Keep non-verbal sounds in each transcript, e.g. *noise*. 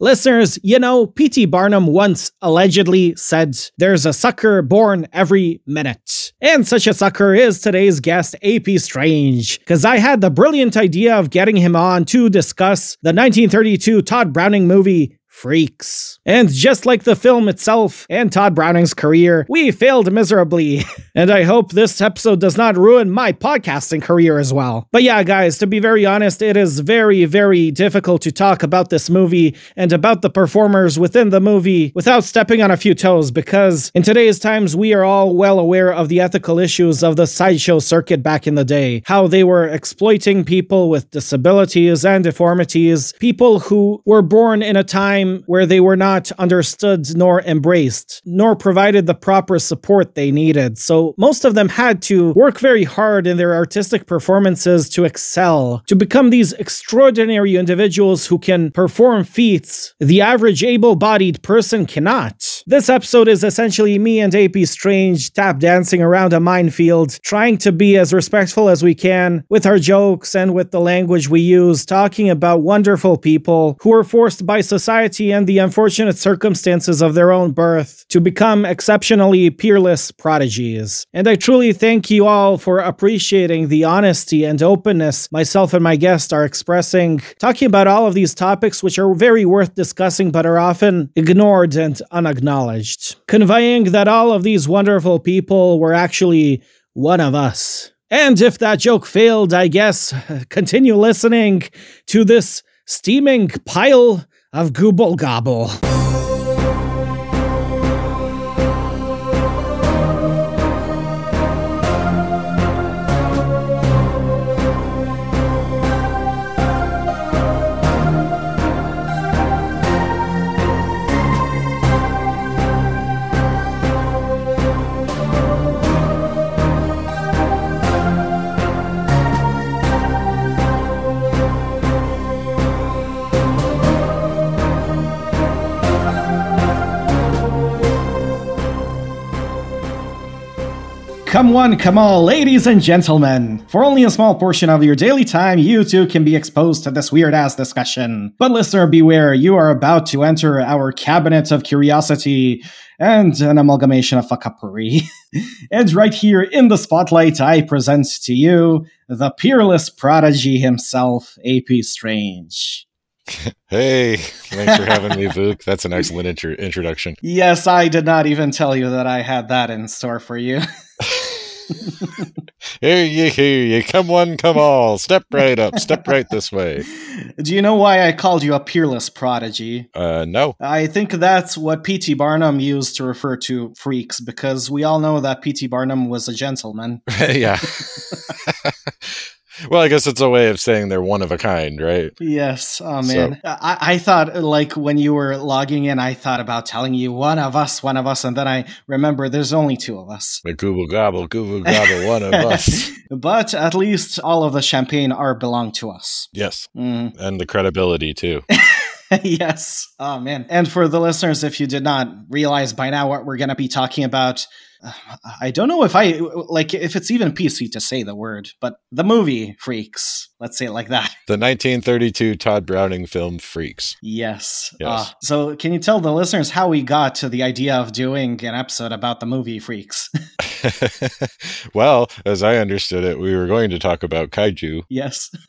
Listeners, you know, P.T. Barnum once allegedly said, There's a sucker born every minute. And such a sucker is today's guest, AP Strange, because I had the brilliant idea of getting him on to discuss the 1932 Tod Browning movie freaks. And just like the film itself and Tod Browning's career, we failed miserably. *laughs* and I hope this episode does not ruin my podcasting career as well. But yeah, guys, to be very honest, it is very, very difficult to talk about this movie and about the performers within the movie without stepping on a few toes because in today's times, we are all well aware of the ethical issues of the sideshow circuit back in the day, how they were exploiting people with disabilities and deformities, people who were born in a time time where they were not understood nor embraced, nor provided the proper support they needed. So most of them had to work very hard in their artistic performances to excel, to become these extraordinary individuals who can perform feats the average able bodied person cannot. This episode is essentially me and AP Strange tap dancing around a minefield, trying to be as respectful as we can with our jokes and with the language we use, talking about wonderful people who are forced by society and the unfortunate circumstances of their own birth to become exceptionally peerless prodigies. And I truly thank you all for appreciating the honesty and openness myself and my guest are expressing, talking about all of these topics which are very worth discussing but are often ignored and unacknowledged, conveying that all of these wonderful people were actually one of us. And if that joke failed, I guess *laughs* continue listening to this steaming pile of Gooble Gobble. Come one, come all, ladies and gentlemen. For only a small portion of your daily time, you too can be exposed to this weird ass discussion. But listener, beware, you are about to enter our cabinet of curiosity and an amalgamation of fuckupery. *laughs* and right here in the spotlight, I present to you the peerless prodigy himself, AP Strange. *laughs* Hey, thanks for having me, Vuk. That's an excellent intro- introduction. Yes, I did not even tell you that I had that in store for you. *laughs* *laughs* Hear ye, hear ye. Come one, come all. Step right up. Step right this way. *laughs* Do you know why I called you a peerless prodigy? Uh, no. I think that's what P.T. Barnum used to refer to freaks, because we all know that P.T. Barnum was a gentleman. *laughs* yeah. Well, I guess it's a way of saying they're one of a kind, right? Yes. Oh man, so. I, I thought like when you were logging in, I thought about telling you one of us, one of us, and then I remember there's only two of us. The Gooble gobble, Gooble *laughs* gobble, one of us. but at least all of the champagne are belong to us. Yes, mm. and the credibility too. *laughs* *laughs* yes. Oh man. And for the listeners, if you did not realize by now what we're going to be talking about I don't know if I like if it's even PC to say the word, but the movie Freaks. Let's say it like that. The 1932 Tod Browning film Freaks. Yes. yes. Uh, so, can you tell the listeners how we got to the idea of doing an episode about the movie Freaks? *laughs* well, as I understood it, we were going to talk about kaiju. Yes. *laughs*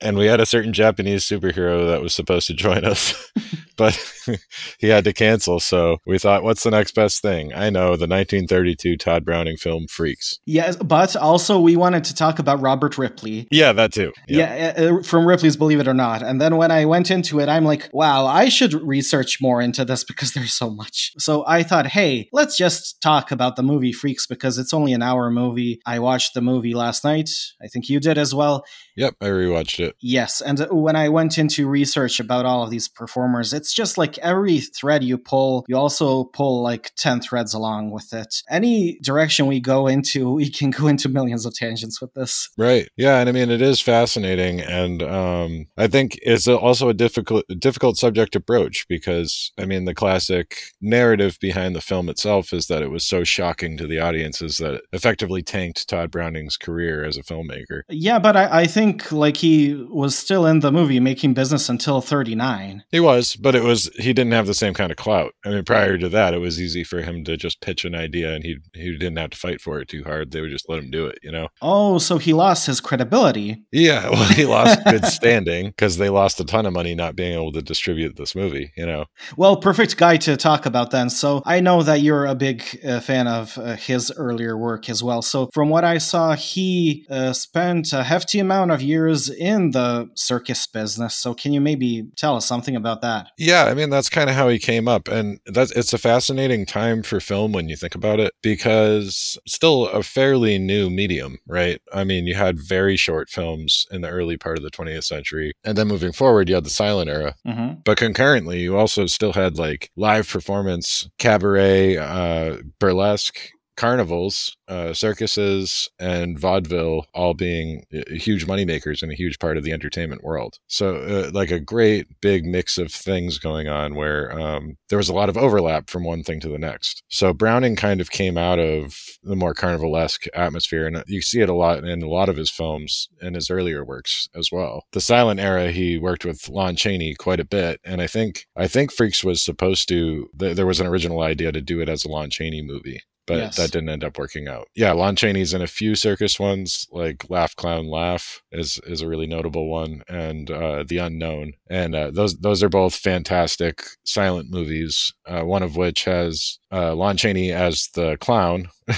and we had a certain Japanese superhero that was supposed to join us, *laughs* but *laughs* he had to cancel. So we thought, what's the next best thing? I know the 1932 Tod Browning film Freaks. Yes, but also we wanted to talk about Robert Ripley. Yeah, that too. Yeah, yeah uh, from Ripley's Believe It or Not. And then when I went into it, I'm like, wow, I should research more into this because there's so much. So I thought, hey, let's just talk about the movie Freaks because it's only an hour movie. I watched the movie last night. I think you did as well. Yep, I rewatched it. Yes, and when I went into research about all of these performers, it's just like every thread you pull, you also pull like 10 threads along with it. Any direction we go into, we can go into millions of tangents with this. Right. Yeah. And I mean, it is fascinating. And um, I think it's also a difficult, difficult subject to broach because, I mean, the classic narrative behind the film itself is that it was so shocking to the audiences that it effectively tanked Tod Browning's career as a filmmaker. Yeah, but I, I think like he was still in the movie making business until 39. He was, but it was he didn't have the same kind of clout. I mean, prior to that, it was easy for him to just pitch an idea and he he didn't have to fight for it too hard. They would just let him do it, you know. Oh, so he lost his credibility. Yeah, *laughs* well, he lost good *laughs* standing because they lost a ton of money not being able to distribute this movie, you know. Well, perfect guy to talk about then. So I know that you're a big uh, fan of uh, his earlier work as well. So from what I saw, he uh, spent a hefty amount of years in the circus business. So can you maybe tell us something about that? Yeah, I mean that's kind of how he came up, and that's it's a fascinating time for film when you think about it because still a fairly new medium, right? I mean, you had very short films in the early part of the 20th century, and then moving forward, you had the silent era. Mm-hmm. But concurrently, you also still had like live performance, cabaret, uh, burlesque, carnivals, uh, circuses, and vaudeville all being uh, huge moneymakers and a huge part of the entertainment world. So, uh, like a great big mix of things going on where um, there was a lot of overlap from one thing to the next. So, Browning kind of came out of the more carnivalesque atmosphere, and you see it a lot in a lot of his films and his earlier works as well. The silent era, he worked with Lon Chaney quite a bit, and I think I think Freaks was supposed to. Th- there was an original idea to do it as a Lon Chaney movie but yes. that didn't end up working out. Yeah, Lon Chaney's in a few circus ones, like Laugh Clown Laugh is is a really notable one, and uh, The Unknown, and uh, those those are both fantastic silent movies. Uh, one of which has uh, Lon Chaney as the clown, *laughs*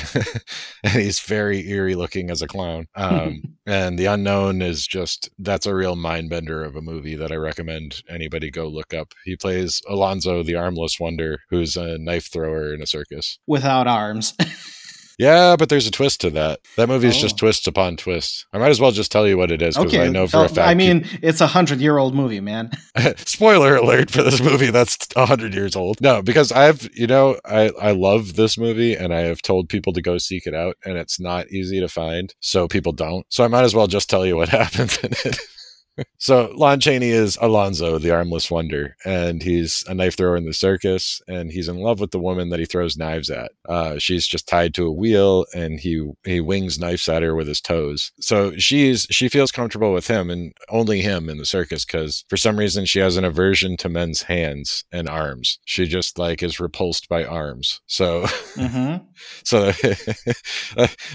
and he's very eerie looking as a clown. Um, *laughs* and The Unknown is just that's a real mind bender of a movie that I recommend anybody go look up. He plays Alonzo, the armless wonder, who's a knife thrower in a circus without arms. *laughs* Yeah, but there's a twist to that. That movie is oh. just twists upon twists. I might as well just tell you what it is because okay. I know for a fact. I mean, it's a hundred year old movie, man. *laughs* *laughs* Spoiler alert for this movie that's a hundred years old. No, because I've you know I I love this movie and I have told people to go seek it out and it's not easy to find, so people don't. So I might as well just tell you what *laughs* happens in it so Lon Chaney is Alonzo, the armless wonder, and he's a knife thrower in the circus, and he's in love with the woman that he throws knives at. Uh, she's just tied to a wheel, and he he wings knives at her with his toes. So she's she feels comfortable with him and only him in the circus because for some reason she has an aversion to men's hands and arms. She just like is repulsed by arms. So mm-hmm. *laughs* so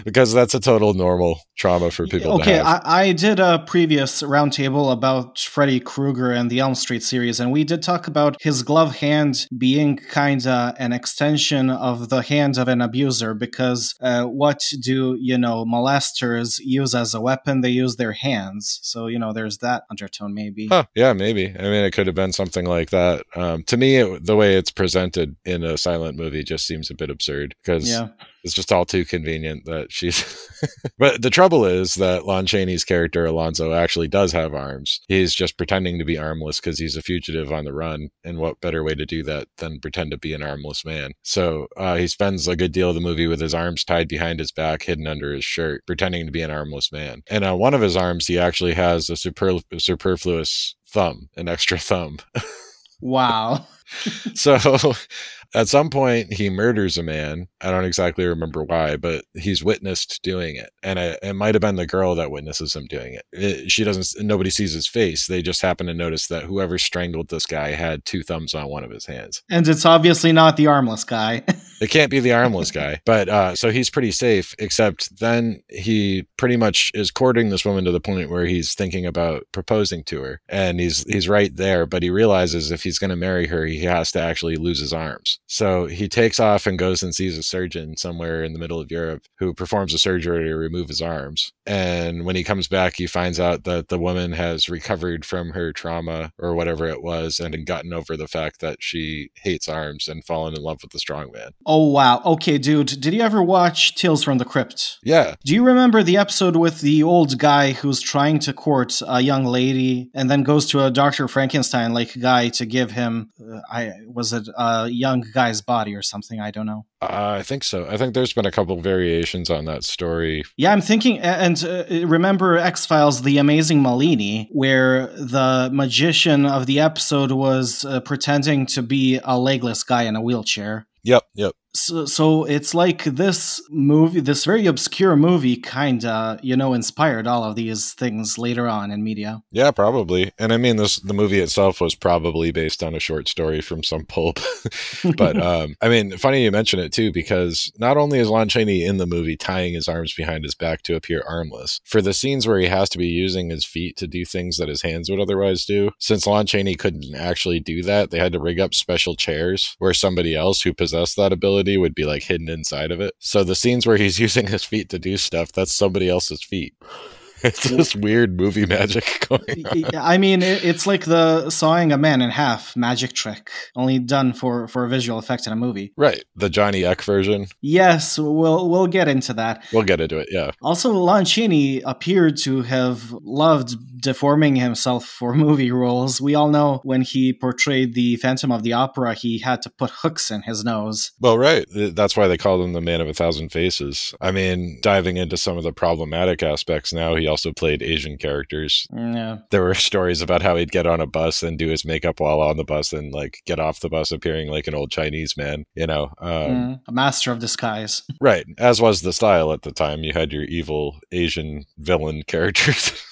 *laughs* because that's a total normal trauma for people. Okay, I, I did a previous roundtable about Freddy Krueger and the Elm Street series, and we did talk about his glove hand being kind of an extension of the hand of an abuser because uh, what do, you know, molesters use as a weapon? They use their hands. So, you know, there's that undertone maybe. Huh, yeah, maybe. I mean, it could have been something like that. Um, to me, it, the way it's presented in a silent movie just seems a bit absurd because. Yeah it's just all too convenient that she's. *laughs* but the trouble is that Lon Chaney's character Alonzo actually does have arms. He's just pretending to be armless because he's a fugitive on the run. And what better way to do that than pretend to be an armless man? So uh, he spends a good deal of the movie with his arms tied behind his back, hidden under his shirt, pretending to be an armless man. And on one of his arms, he actually has a super- superfluous thumb, an extra thumb. *laughs* wow. So *laughs* at some point he murders a man. I don't exactly remember why but he's witnessed doing it. And it, it might have been the girl that witnesses him doing it. it. she doesn't nobody sees his face. They just happen to notice that whoever strangled this guy had two thumbs on one of his hands. And it's obviously not the armless guy. *laughs* It can't be the armless guy. But uh, so he's pretty safe except then he pretty much is courting this woman to the point where he's thinking about proposing to her. And he's he's right there but he realizes if he's going to marry her he has to actually lose his arms so he takes off and goes and sees a surgeon somewhere in the middle of Europe who performs a surgery to remove his arms. And when he comes back, he finds out that the woman has recovered from her trauma or whatever it was and had gotten over the fact that she hates arms and fallen in love with the strong man. Oh wow. Okay, dude. Did you ever watch Tales from the Crypt? Yeah. Do you remember the episode with the old guy who's trying to court a young lady and then goes to a Dr. Frankenstein like guy to give him uh, I was it a young guy's body or something, I don't know. Uh, I think so. I think there's been a couple variations on that story. Yeah, I'm thinking, and uh, remember X Files, The Amazing Maleeni, where the magician of the episode was uh, pretending to be a legless guy in a wheelchair. Yep, yep. So, so it's like this movie, this very obscure movie, kind of, you know, inspired all of these things later on in media. Yeah, probably. And I mean, this the movie itself was probably based on a short story from some pulp. *laughs* but *laughs* um, I mean, funny you mention it too, because not only is Lon Chaney in the movie tying his arms behind his back to appear armless, for the scenes where he has to be using his feet to do things that his hands would otherwise do, since Lon Chaney couldn't actually do that, they had to rig up special chairs where somebody else who possessed that ability would be like hidden inside of it. So the scenes where he's *laughs* using his feet to do stuff, that's somebody else's feet. *laughs* It's this weird movie magic *laughs* going on. I mean, it's like the sawing a man in half magic trick, only done for for a visual effect in a movie. Right, the Johnny Eck version. Yes, we'll we'll get into that. We'll get into it. Yeah. Also, Chaney appeared to have loved deforming himself for *laughs* movie roles. We all know when he portrayed the Phantom of the Opera, he had to put hooks in his nose. Well, right. That's why they called him the Man of a Thousand Faces. I mean, diving into some of the problematic aspects now, he also played Asian characters. Yeah. There were *laughs* stories about how he'd get on a bus and do his makeup while on the bus and like get off the bus appearing like an old Chinese man, you know. Um, mm, a master of disguise. Right. As was the style at the time. You had your evil Asian villain *laughs* characters.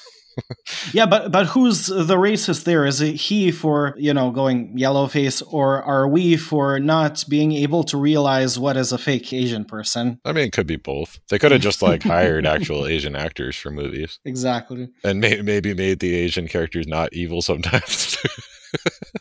Yeah, but but who's the racist there? Is it he for you know going yellow face, or are we for not being able to realize what is a fake Asian person? I mean, it could be both. They could have just like *laughs* hired actual Asian actors for movies, exactly, and may- maybe made the Asian characters not evil sometimes. *laughs*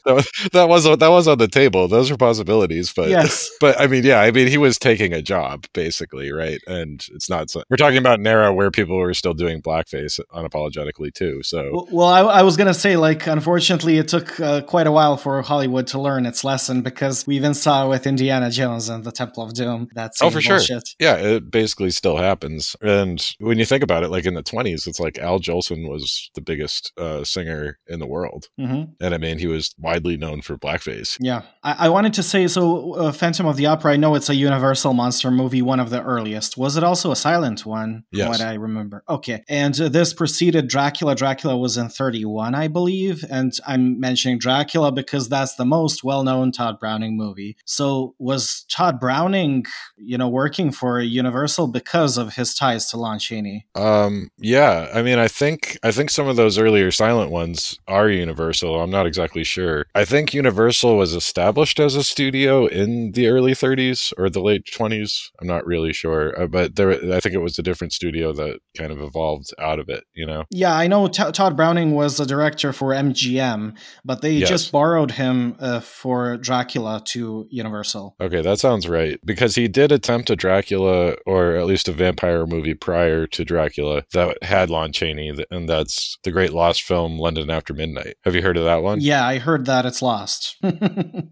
that, was, that was that was on the table. Those are possibilities, but yes, but I mean, yeah, I mean, he was taking a job basically, right? And it's not. So, we're talking about an era where people were still doing blackface unapologetically too. So, well, I, I was gonna say, like, unfortunately, it took uh, quite a while for Hollywood to learn its lesson because we even saw with Indiana Jones and the Temple of Doom. That's oh, for bullshit. sure. Yeah, it basically still happens. And when you think about it, like in the twenties, it's like Al Jolson was the biggest uh, singer in the world, mm-hmm. and I mean, he was widely known for blackface. Yeah, I, I wanted to say so. Uh, Phantom of the Opera. I know it's a Universal monster movie, one of the earliest. Was it also a silent one? Yes. What I remember. Okay, and uh, this preceded Dracula. Dracula was in thirty one, I believe, and I'm mentioning Dracula because that's the most well known Tod Browning movie. So was Todd Browning, you know, working for Universal because of his ties to Lon Chaney? Um, yeah, I mean, I think I think some of those earlier silent ones are Universal. I'm not exactly sure. I think Universal was established as a studio in the early 30s or the late 20s. I'm not really sure, uh, but there, I think it was a different studio that kind of evolved out of it. You know? Yeah, I know T- Tod Browning was a director for MGM, but they Yes. just borrowed him uh, for Dracula to Universal. Okay, that sounds right. Because he did attempt a Dracula, or at least a vampire movie prior to Dracula that had Lon Chaney, and that's the great lost film London After Midnight. Have you heard of that one? Yeah, I heard that it's lost. *laughs*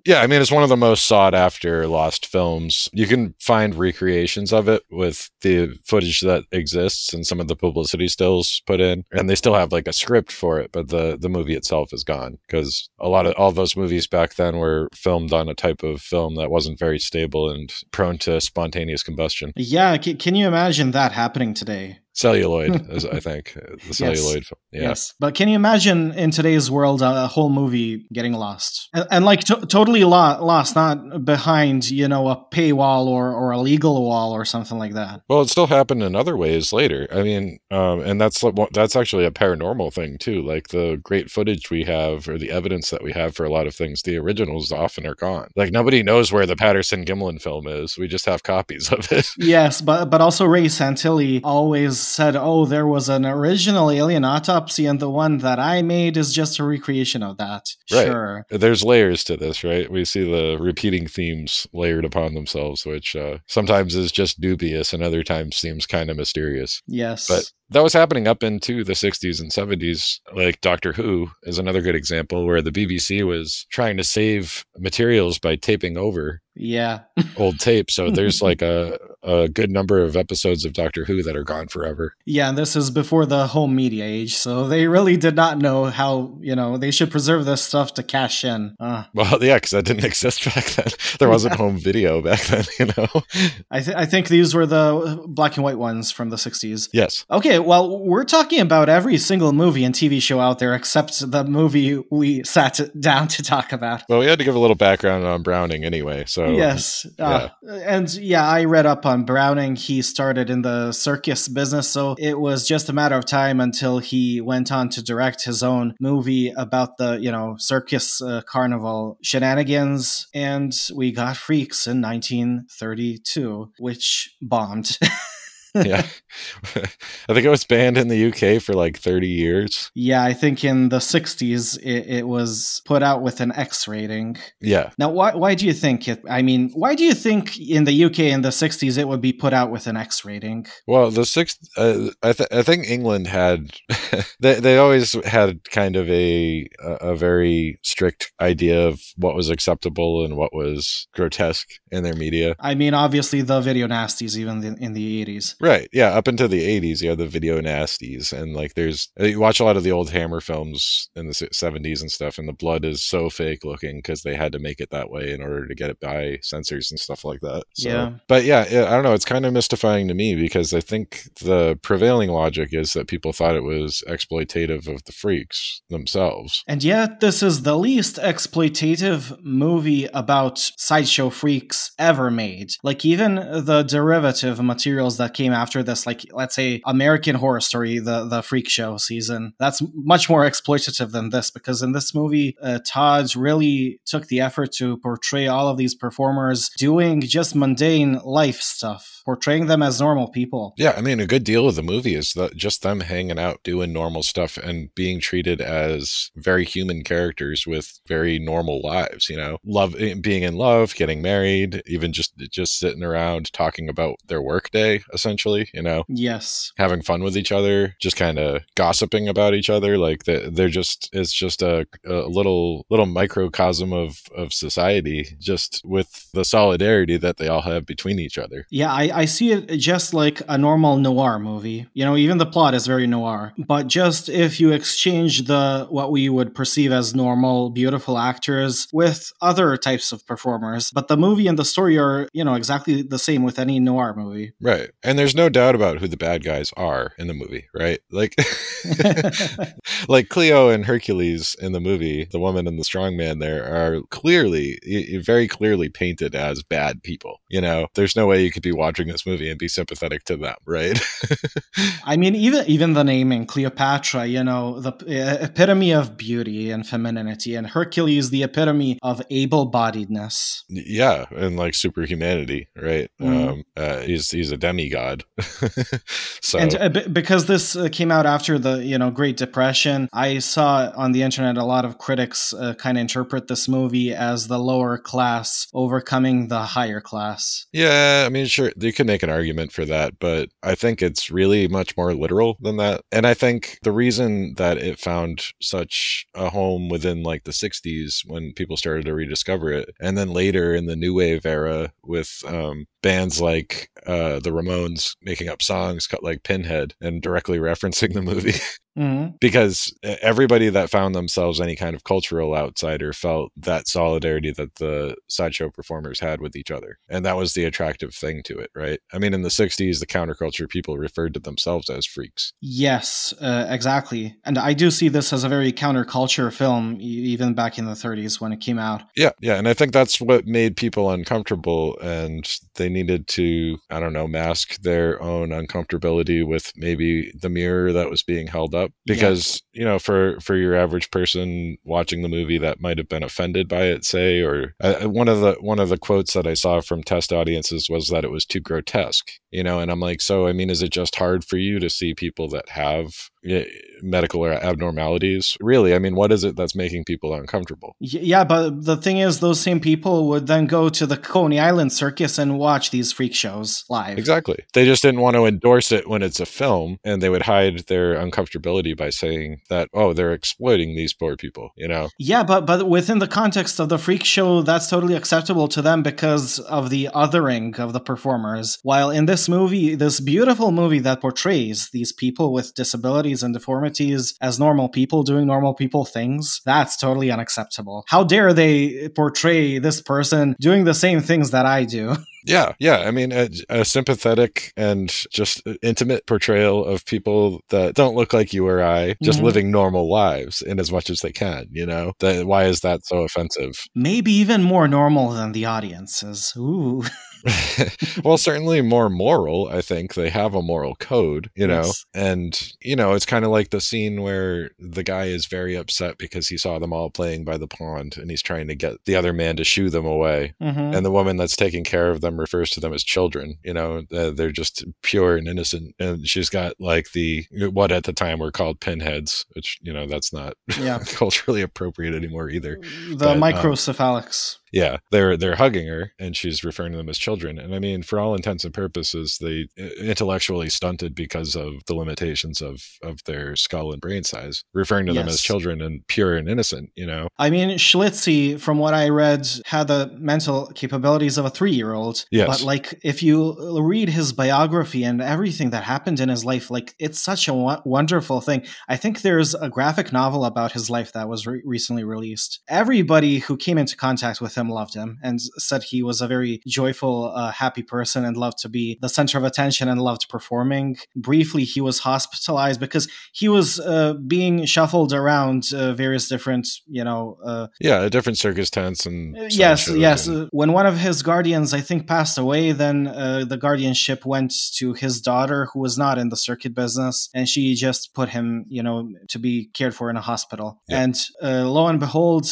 Yeah, I mean, it's one of the most sought after lost films. You can find recreations of it with the footage that exists and some of the publicity stills put in. And they still have like a script for it, but the, the movie itself is gone because a lot of all those movies back then were filmed on a type of film that wasn't very stable and prone to spontaneous combustion. yeah, c- can you imagine that happening today? Celluloid, *laughs* is, I think. uh, The celluloid film. Yeah. Yes, but can you imagine in today's world a, a whole movie getting lost and, and like to- totally lo- lost, not behind you know a paywall or or a legal wall or something like that? Well, it still happened in other ways later. I mean, um, and that's that's actually a paranormal thing too. Like the great footage we have, or the evidence that we have for a lot of things, the originals often are gone. Like nobody knows where the Patterson Gimlin film is. We just have copies of it. Yes, but but also Ray Santilli always said, "Oh, there was an original Alien autopsy, and the one that I made is just a recreation of that." Right. Sure. There's layers to this, right? We see the repeating themes layered upon themselves, which uh, sometimes is just dubious and other times seems kind of mysterious. Yes. But that was happening up into the 60s and 70s. Like Doctor Who is another good example where the BBC was trying to save materials by taping over yeah. old tape. So there's *laughs* like a, a good number of episodes of Doctor Who that are gone forever. Yeah, this is before the home media age, so they really did not know how, you know, they should preserve this stuff to cash in. Uh, Well, yeah, because that didn't *laughs* exist back then. There wasn't home video back then, *laughs* you know? I, th- I think these were the black and white ones from the 60s. yes. Okay, well, we're talking about every single movie and TV show out there except the movie we sat down to talk about. Well, we had to give a little background on Browning anyway. So, Yes. Uh, And yeah, I read up on Browning. He started in the circus business, so it was just a matter of time until he went on to direct his own movie about the, you know, circus uh, carnival shenanigans. And we got Freaks in 1932, which bombed. *laughs* yeah. *laughs* I think it was banned in the UK for like 30 years. yeah, I think in the 60s it, it was put out with an X rating. Yeah. Now, why, why do you think it? I mean, why do you think in the UK in the 60s it would be put out with an X rating? Well, the sixth, uh, I, th- I think England had, *laughs* they, they always had kind of a, a very strict idea of what was acceptable and what was grotesque in their media. I mean, obviously the video nasties even in, in the 80s. Right. Yeah. Up into the 80s, you have the video nasties. And like there's, uh, you watch a lot of the old Hammer films in the 70s and stuff, and the blood is so fake looking because they had to make it that way in order to get it by censors and stuff like that. So, Yeah. But yeah, yeah, I don't know. It's kind of mystifying to me because I think the prevailing logic is that people thought it was exploitative of the freaks themselves. And yet, this is the least exploitative movie about sideshow freaks ever made. Like, even the derivative materials that came after this, like, let's say, American Horror Story, the, the freak show season, that's much more exploitative than this because in this movie, uh, Tod really took the effort to portray all of these performers doing just mundane life stuff, portraying them as normal people. Yeah, I mean, a good deal of the movie is that just them hanging out, doing normal stuff, and being treated as very human characters with very normal lives. You know, love, eh, being in love, getting married, even just just sitting around talking about their work day, essentially. You know, Yes. having fun with each other, just kind of gossiping about each other. Like they- they're just it's just a, a little little microcosm of of society, just with the solidarity that they all have between each other. Yeah, I, I see it just like a normal noir movie. You know, even the plot is very noir. But just if you exchange the what we would perceive as normal, beautiful actors with other types of performers, but the movie and the story are, you know, exactly the same with any noir movie. Right. And there's no doubt about who the bad guys are in the movie, right? Like *laughs* like Cleo and Hercules in the movie, the woman and the strong man there are clearly very clearly painted as bad people. You know, there's no way you could be watching this movie and be sympathetic to them, right? *laughs* I mean, even even the naming Cleopatra, you know, the epitome of beauty and femininity, and Hercules, the epitome of able-bodiedness. yeah, and like superhumanity, right? Mhm. Um uh, he's he's a demigod. *laughs* so And uh, b- because this uh, came out after the you know Great Depression, I saw on the internet a lot of critics uh, kind of interpret this movie as the lower class overcoming the higher class. Yeah, I mean, sure, you can make an argument for that, but I think it's really much more literal than that. And I think the reason that it found such a home within like the 60s when people started to rediscover it, and then later in the new wave era with um, bands like uh, the Ramones making up songs cut like Pinhead and directly *laughs* referencing the movie *laughs* Mhm. because everybody that found themselves any kind of cultural outsider felt that solidarity that the sideshow performers had with each other and that was the attractive thing to it right i mean in the 60s the counterculture people referred to themselves as freaks Yes, uh, exactly. And I do see this as a very counterculture film, even back in the 30s when it came out. yeah yeah and i think that's what made people uncomfortable and they needed to i don't know mask their own uncomfortability with maybe the mirror that was being held up? Up because yeah. you know for for your average person watching the movie that might have been offended by it say or uh, one of the one of the quotes that I saw from test audiences was that it was too grotesque you know? And I'm like so I mean is it just hard for you to see people that have medical abnormalities? Really i mean what is it that's making people uncomfortable? Yeah but the thing is those same people would then go to the coney island circus and watch these freak shows live. Exactly. They just didn't want to endorse it when it's a film and they would hide their uncomfortability by saying that oh they're exploiting these poor people you know yeah but but within the context of the freak show that's totally acceptable to them because of the othering of the performers while in this movie this beautiful movie that portrays these people with disabilities and deformities as normal people doing normal people things, that's totally unacceptable. How dare they portray this person doing the same things that I do? *laughs* Yeah, yeah. I mean, a, a, sympathetic and just intimate portrayal of people that don't look like you or I, just mm-hmm. living normal lives in as much as they can. You know, that, why is that so offensive? Maybe even more normal than the audiences. Ooh. *laughs* *laughs* well, certainly more moral. I think they have a moral code, you know, yes. and you know, it's kind of like the scene where the guy is very upset because he saw them all playing by the pond, and he's trying to get the other man to shoo them away, mm-hmm. and the woman that's taking care of them refers to them as children. You know, uh, they're just pure and innocent, and she's got like the what at the time were called pinheads, which you know that's not yeah. *laughs* culturally appropriate anymore either. The but, um, microcephalics. Um, yeah, they're they're hugging her, and she's referring to them as children. And I mean, for all intents and purposes, they intellectually stunted because of the limitations of of their skull and brain size, referring to yes. them as children and pure and innocent. You know, I mean, Schlitzie, from what I read, had the mental capabilities of a three year old. Yes, but like if you read his biography and everything that happened in his life, like it's such a w- wonderful thing. I think there's a graphic novel about his life that was re- recently released. Everybody who came into contact with him loved him and said he was a very joyful, uh, happy person and loved to be the center of attention and loved performing. Briefly, he was hospitalized because he was uh, being shuffled around uh, various different, you know. Uh, yeah, different circus tents and. Uh, yes, yes. And... when one of his guardians, I think, passed away, then uh, the guardianship went to his daughter, who was not in the circuit business, and she just put him, you know, to be cared for in a hospital. Yeah. And lo and behold,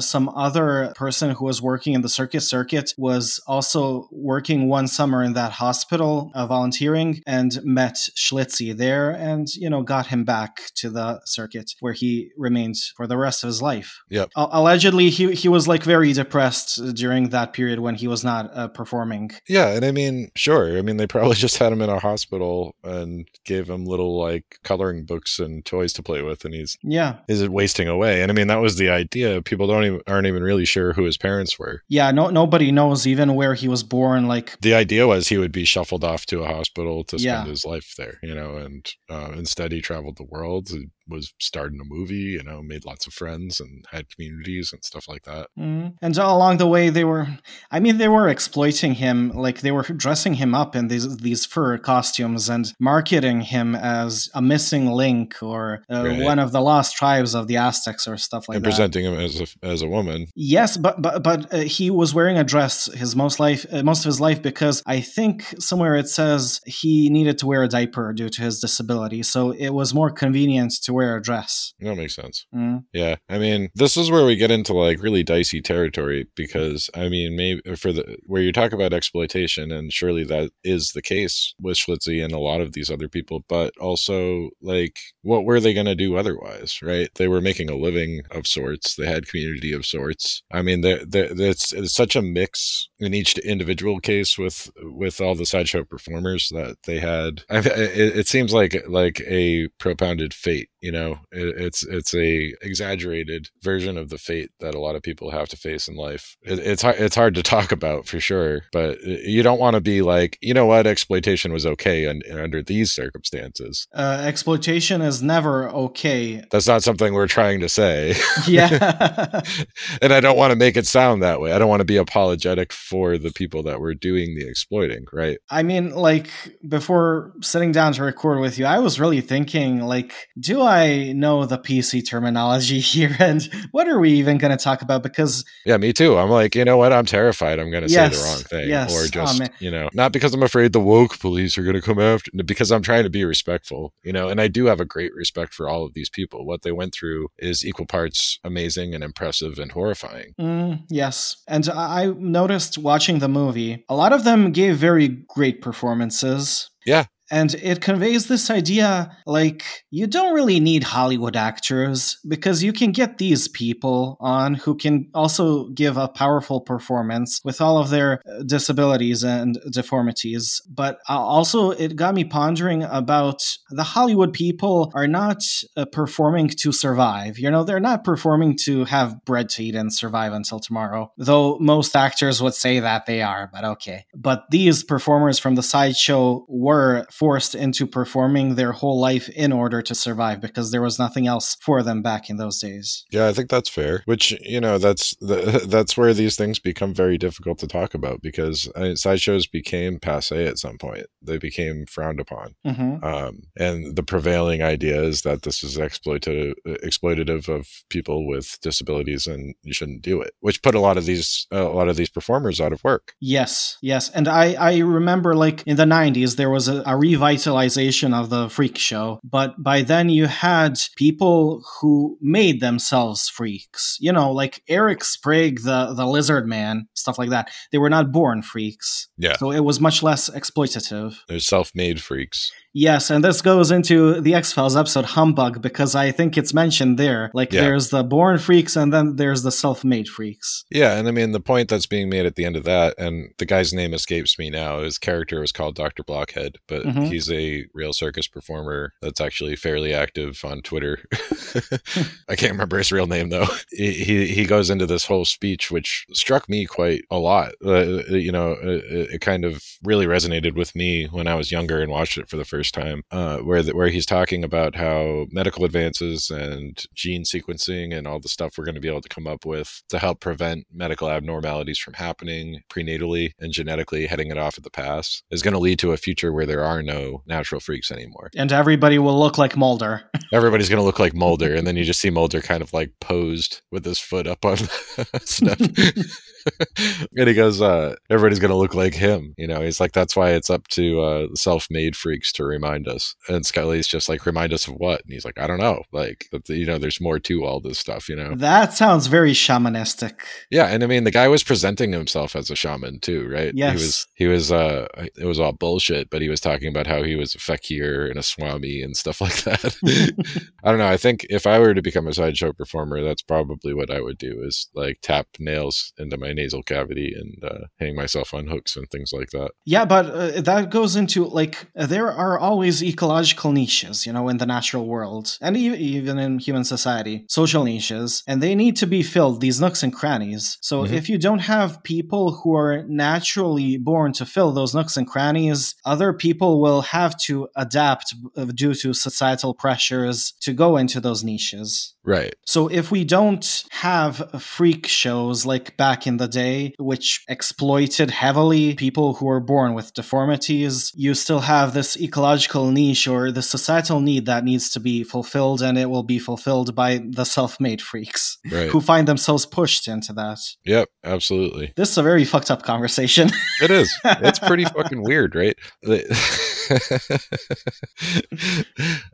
some other person who was working in the circus circuit was also working one summer in that hospital, uh, volunteering, and met Schlitzie there, and you know got him back to the circuit where he remained for the rest of his life. Yep. Uh, allegedly, he he was like very depressed during that period when he was not uh, performing. Yeah, and I mean, sure. I mean, they probably *laughs* just had him in a hospital and gave him little like coloring books and toys to play with, and he's yeah, is it wasting away? And I mean, that was the idea. People don't even aren't even really sure who his parents were. Yeah, no, nobody knows even where he was born. Like the idea was he would be shuffled off to a hospital to spend yeah. his life there, you know, and uh, instead he traveled the world was starred in a movie, you know, made lots of friends and had communities and stuff like that. Mm. And along the way, they were, I mean, they were exploiting him, like they were dressing him up in these these fur costumes and marketing him as a missing link or uh, right. one of the lost tribes of the Aztecs or stuff like and that. presenting him as a as a woman. Yes, but but but uh, he was wearing a dress his most life uh, most of his life because I think somewhere it says he needed to wear a diaper due to his disability, so it was more convenient to wear a dress. That makes sense. Mm. Yeah. I mean, this is where we get into like really dicey territory because I mean, maybe for the where you talk about exploitation, and surely that is the case with Schlitzie and a lot of these other people, but also like what were they going to do otherwise, right? They were making a living of sorts. They had community of sorts. I mean, it's, it's such a mix in each individual case with with all the sideshow performers that they had. I, it, it seems like like a propounded fate you know it, it's it's a exaggerated version of the fate that a lot of people have to face in life. It, it's hard it's hard to talk about for sure but you don't want to be like you know what? Exploitation was okay un, under these circumstances. Uh, exploitation is never okay. That's not something we're trying to say. *laughs* Yeah. *laughs* And i don't want to make it sound that way. I don't want to be apologetic for the people that were doing the exploiting, right? I mean, like before sitting down to record with you, I was really thinking, like, do I know the PC terminology *laughs* here, and what are we even going to talk about? Because yeah, me too. I'm like, you know what? I'm terrified. I'm going to Yes, say the wrong thing, yes. or Oh, just man. you know, not because I'm afraid the woke police are going to come after, because I'm trying to be respectful, you know, and I do have a great respect for all of these people. What they went through is equal parts amazing and impressive and horrifying. Mm, yes. And I I noticed watching the movie, a lot of them gave very great performances. Yeah. And it conveys this idea like, you don't really need Hollywood actors because you can get these people on who can also give a powerful performance with all of their uh, disabilities and deformities. But uh, also, it got me pondering about the Hollywood people are not uh, performing to survive. You know, they're not performing to have bread to eat and survive until tomorrow, though most actors would say that they are, but okay. But these performers from the sideshow were forced into performing their whole life in order to survive because there was nothing else for them back in those days. Yeah, I think that's fair. Which you know, that's the, *laughs* that's where these things become very difficult to talk about because I mean, sideshows became passe at some point. They became frowned upon, hmm um, and the prevailing idea is that this is exploitative, exploitative of people with disabilities, and you shouldn't do it. Which put a lot of these a lot of these performers out of work. Yes, yes. And I, I remember like in the 90s, there was a, a revitalization of the freak show. But by then you had people who made themselves freaks. You know, like Eric Sprague, the, the lizard man, stuff like that. They were not born freaks. Yeah. So it was much less exploitative. There's self-made freaks. Yes, and this goes into the X Files episode Humbug because I think it's mentioned there. Like Yeah. there's the born freaks and then there's the self made freaks. Yeah, and I mean the point that's being made at the end of that, and the guy's name escapes me now. His character was called Doctor Blockhead, but mm-hmm. Mhm. he's a real circus performer that's actually fairly active on Twitter. *laughs* I can't remember his real name though. *laughs* He he, goes into this whole speech, which struck me quite a lot. Uh, you know, it, it kind of really resonated with me when I was younger and watched it for the first time. Uh, where the, where he's talking about how medical advances and gene sequencing and all the stuff we're going to be able to come up with to help prevent medical abnormalities from happening prenatally and genetically heading it off at the pass is going to lead to a future where there are no natural freaks anymore. And everybody will look like Mulder. *laughs* Everybody's going to look like Mulder, and then you just see Mulder kind of like posed with his foot up on *laughs* stuff. *laughs* and he goes, uh, everybody's going to look like him. You know, he's like, that's why it's up to uh, self made freaks to remind us. And Scully's just like, remind us of what? And he's like, I don't know. Like, you know, there's more to all this stuff, you know? That sounds very shamanistic. Yeah, and I mean the guy was presenting himself as a shaman too, right? Yes. He was he was uh it was all bullshit, but he was talking about how he was a fakir and a swami and stuff *laughs* like that. *laughs* I don't know. I think if I were to become a sideshow performer, that's probably what I would do is like tap nails into my nasal cavity and uh, hang myself on hooks and things like that. Yeah, but uh, that goes into like there are always ecological niches, you know, in the natural world and e- even in human society, social niches, and they need to be filled, these nooks and crannies. So Mhm. if you don't have people who are naturally born to fill those nooks and crannies, other people will have to adapt uh, due to societal pressures to go into those niches. Right. So if we don't have freak shows like back in the day, which exploited heavily people who were born with deformities, you still have this ecological niche or the societal need that needs to be fulfilled, and it will be fulfilled by the self-made freaks Right. who find themselves pushed into that. Yep, absolutely. This is a very fucked up conversation. It is. It's pretty *laughs* fucking weird, right? *laughs* *laughs*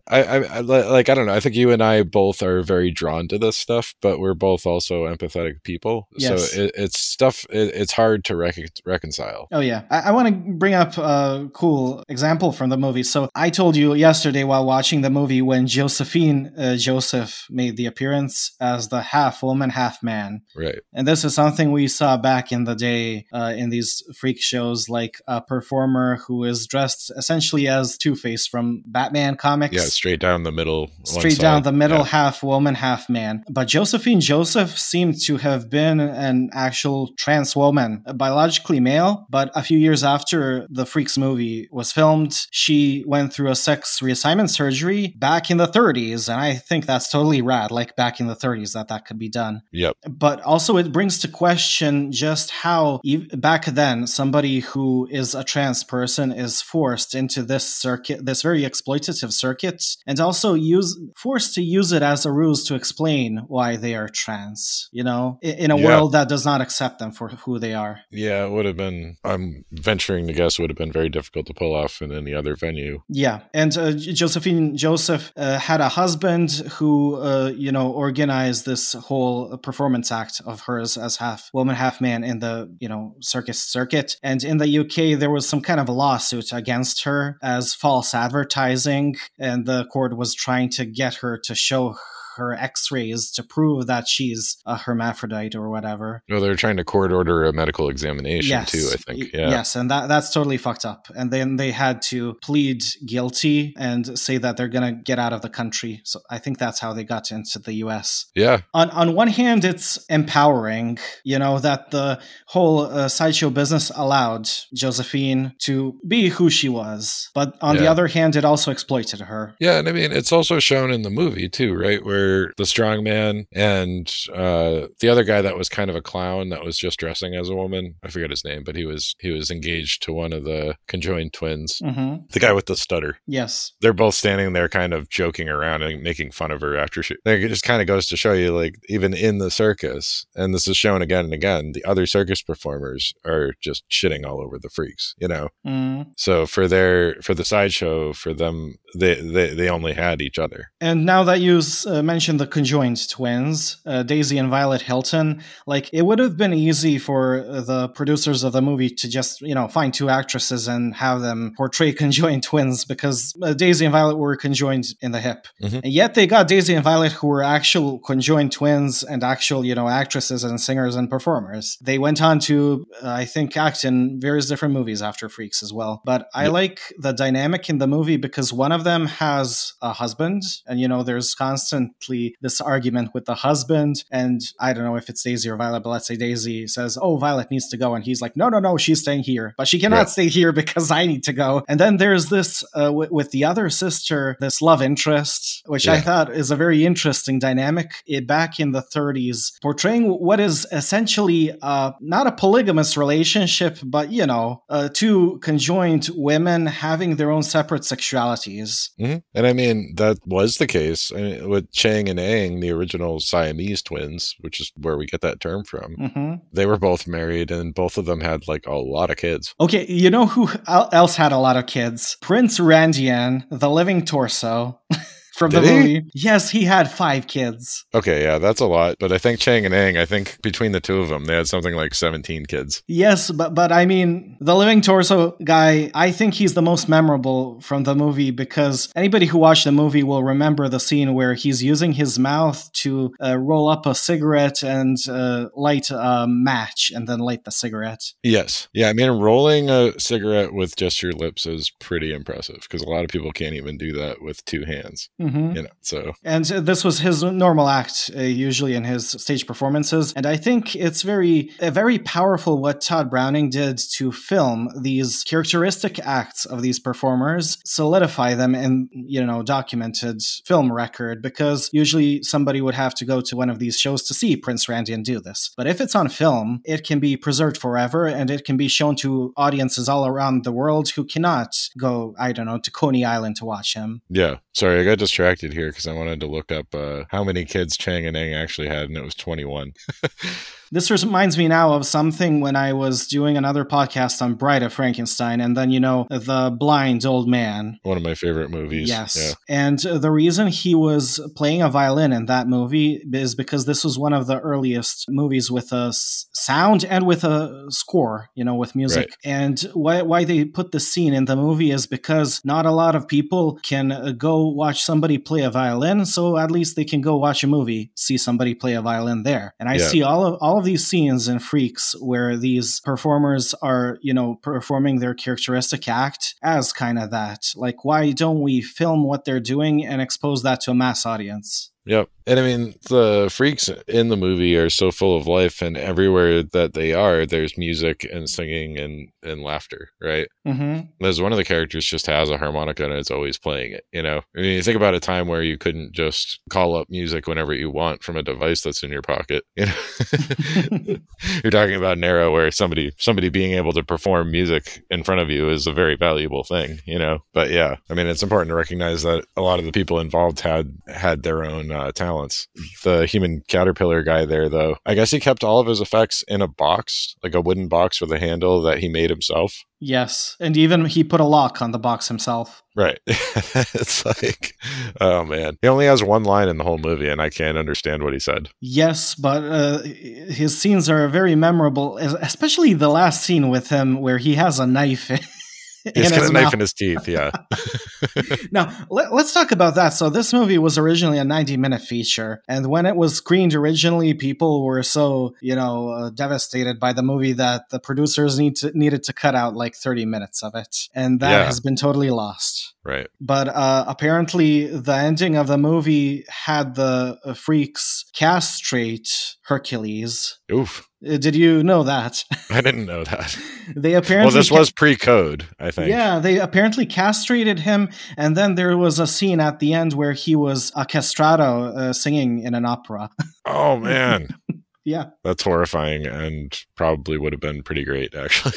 I, I, I like. I don't know. I think you and I both are very drawn to this stuff, but we're both also empathetic people. Yes. So it, it's stuff. It, it's hard to rec- reconcile. Oh yeah, I, I want to bring up a cool example from the movie. So I told you yesterday while watching the movie when Josephine uh, Joseph made the appearance as the half woman, half man, Right. and this is something we saw back in the day uh, in these freak shows, like a performer who is dressed essentially essentially as Two Face from Batman comics. Yeah, straight down the middle. Straight down the middle, Yeah. half woman, half man. But Josephine Joseph seemed to have been an actual trans woman, biologically male. But a few years after the Freaks movie was filmed, she went through a sex reassignment surgery back in the 30s. And I think that's totally rad, like back in the 30s, that that could be done Yep. but also it brings to question just how back then somebody who is a trans person is forced into this circuit this very exploitative circuit and also use forced to use it as a ruse to explain why they are trans you know i- in a Yeah. world that does not accept them for who they are Yeah, it would have been. I'm venturing to guess would have been very difficult to pull off in any other venue. Yeah, and uh, Josephine Joseph uh, had a husband who, uh, you know, organized this whole performance act of hers as half woman, half man in the, you know, circus circuit. And in the UK, there was some kind of a lawsuit against her as false advertising, and the court was trying to get her to show her x-rays to prove that she's a hermaphrodite or whatever No, they're trying to court order a medical examination too. I think. Yeah. Yes, and that that's totally fucked up. And then they had to plead guilty and say that they're gonna get out of the country. So I think that's how they got into the U.S. Yeah. On on one hand, it's empowering, you know, that the whole uh, sideshow business allowed Josephine to be who she was. But on the other hand, it also exploited her. Yeah, and I mean it's also shown in the movie too, right? Where the strong man and uh the other guy that was kind of a clown that was just dressing as a woman, I forget his name, but he was he was engaged to one of the conjoined twins. hmm The guy with the stutter. Yes. They're both standing there kind of joking around and making fun of her after she like, it just kind of goes to show you like even in the circus, and this is shown again and again, the other circus performers are just shitting all over the freaks, you know? Mm. So for their for the sideshow, for them they, they they only had each other. And now that you uh, mentioned the conjoined twins, uh, Daisy and Violet Hilton, like it would have been easy for uh, the producers of the movie to just, you know, find two actresses and have them portray *laughs* conjoined twins because uh, Daisy and Violet were conjoined in the hip. Mhm. And yet they got Daisy and Violet who were actual conjoined twins and actual, you know, actresses and singers and performers. They went on to, uh, I think, act in various different movies after Freaks as well. But I Yep. like the dynamic in the movie because one of them has a husband, and you know, there's this argument with the husband. And I don't know if it's Daisy or Violet, but let's say Daisy says, Oh, Violet needs to go. And he's like, No, no, no, she's staying here. But she cannot Right. stay here *laughs* because I need to go. And then there's this uh, w- with the other sister, this love interest, which I thought is a very interesting dynamic it, back in the 30s, portraying what is essentially uh, not a polygamous relationship, but, you know, uh, two conjoined women having their own separate sexualities. hmm And I mean, that was the case I mean, with And Eng, the original Siamese twins, which is where we get that term from. hmm They were both married, and both of them had like a lot of kids. Okay, you know who else had a lot of kids? Prince Randian, the living torso *laughs* from the he? movie. Yes, he had five kids. Okay, yeah, that's a lot. But I think Chang and Eng, I think between the two of them, they had something like 17 kids. Yes, but but I mean, the living torso guy, I think he's the most memorable from the movie because anybody who watched the movie will remember the scene where he's using his mouth to uh, roll up a cigarette and uh, light a match and then light the cigarette. Yes. Yeah, I mean, rolling a cigarette with just your lips is pretty impressive because a lot of people can't even do that with two hands, hmm you know. So, And this was his normal act, uh, usually in his stage performances. And I think it's very, uh, very powerful what Tod Browning did to film these characteristic acts of these performers, solidify them in, you know, documented film record. Because usually somebody would have to go to one of these shows to see Prince Randian do this. But if it's on film, it can be preserved forever and it can be shown to audiences all around the world who cannot go, I don't know, to Coney Island to watch him. yeah. Sorry, I got distracted here because I wanted to look up uh, how many kids Chang and Eng actually had, and it was 21. *laughs* This reminds me now of something when I was doing another podcast on Bride of Frankenstein, and then, you know, the blind old man. One of my favorite movies. Yes. Yeah. And the reason he was playing a violin in that movie is because this was one of the earliest movies with a s- sound and with a score, you know, with music. Right. And why, why they put the scene in the movie is because not a lot of people can uh, go watch somebody play a violin, so at least they can go watch a movie, see somebody play a violin there. And I Yeah. see all of all of of these scenes in Freaks where these performers are, you know, performing their characteristic act as kind of that. Like, why don't we film what they're doing and expose that to a mass audience? Yep. And I mean, the freaks in the movie are so full of life, and everywhere that they are, there's music and singing and, and laughter, right? Mm-hmm. There's one of the characters just has a harmonica and it's always playing it, you know? I mean, you think about a time where you couldn't just call up music whenever you want from a device that's in your pocket, you know? *laughs* You're talking about an era where somebody somebody being able to perform music in front of you is a very valuable thing, you know? But yeah, I mean, it's important to recognize that a lot of the people involved had had their own uh, talents. The human caterpillar guy there, though, I guess he kept all of his effects in a box, like a wooden box with a handle that he made himself. Yes, and even he put a lock on the box himself. Right. *laughs* it's like, oh man, he only has one line in the whole movie, and I can't understand what he said. Yes, but uh, his scenes are very memorable, especially the last scene with him where he has a knife. *laughs* *laughs* He's got a knife mouth. in his teeth, yeah. *laughs* now, let, us talk about that. So, this movie was originally a 90 minute feature. And when it was screened originally, people were so, you know, uh, devastated by the movie that the producers need to, needed to cut out like 30 minutes of it. And that yeah. has been totally lost. Right. But uh, apparently, the ending of the movie had the uh, freaks castrate Hercules. Oof. Uh, did you know that? I didn't know that. *laughs* they apparently. Well, this ca- was pre-code, I think. Yeah, they apparently castrated him, and then there was a scene at the end where he was a castrato uh, singing in an opera. *laughs* Oh man. yeah. That's horrifying and probably would have been pretty great, actually.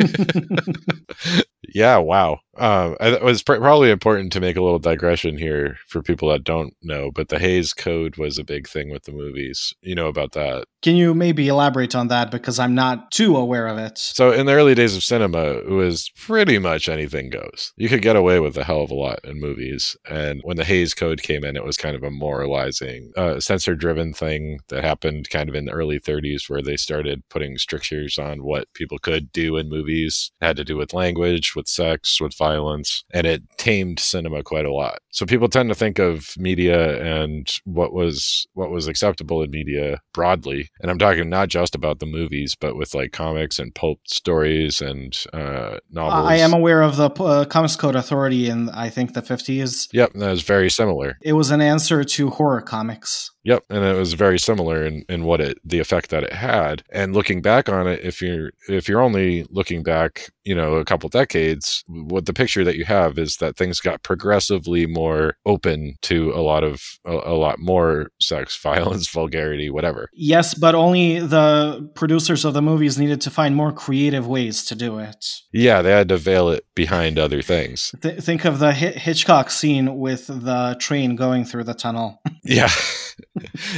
*laughs* yeah, wow. Um, it was pr- probably important to make a little digression here for people that don't know, but the Hays Code was a big thing with the movies. You know about that? Can you maybe elaborate on that because I'm not too aware of it? So, in the early days of cinema, it was pretty much anything goes. You could get away with a hell of a lot in movies. And when the Hays Code came in, it was kind of a moralizing, uh, censor driven thing that happened kind of in the early 30s where they started putting strictures on what people could do in movies. It had to do with language, with sex, with violence, and it tamed cinema quite a lot. So people tend to think of media and what was what was acceptable in media broadly, and I'm talking not just about the movies, but with like comics and pulp stories and uh, novels. I am aware of the uh, Comics Code Authority in I think the 50s. Yep, that was very similar. It was an answer to horror comics. Yep, and it was very similar in, in what it the effect that it had. And looking back on it, if you're if you're only looking back, you know, a couple decades, what the picture that you have is that things got progressively more open to a lot of a, a lot more sex, *laughs* violence, vulgarity, whatever. Yes, but only the producers of the movies needed to find more creative ways to do it. Yeah, they had to veil it behind other things. Th- think of the Hitchcock scene with the train going through the tunnel. yeah. *laughs*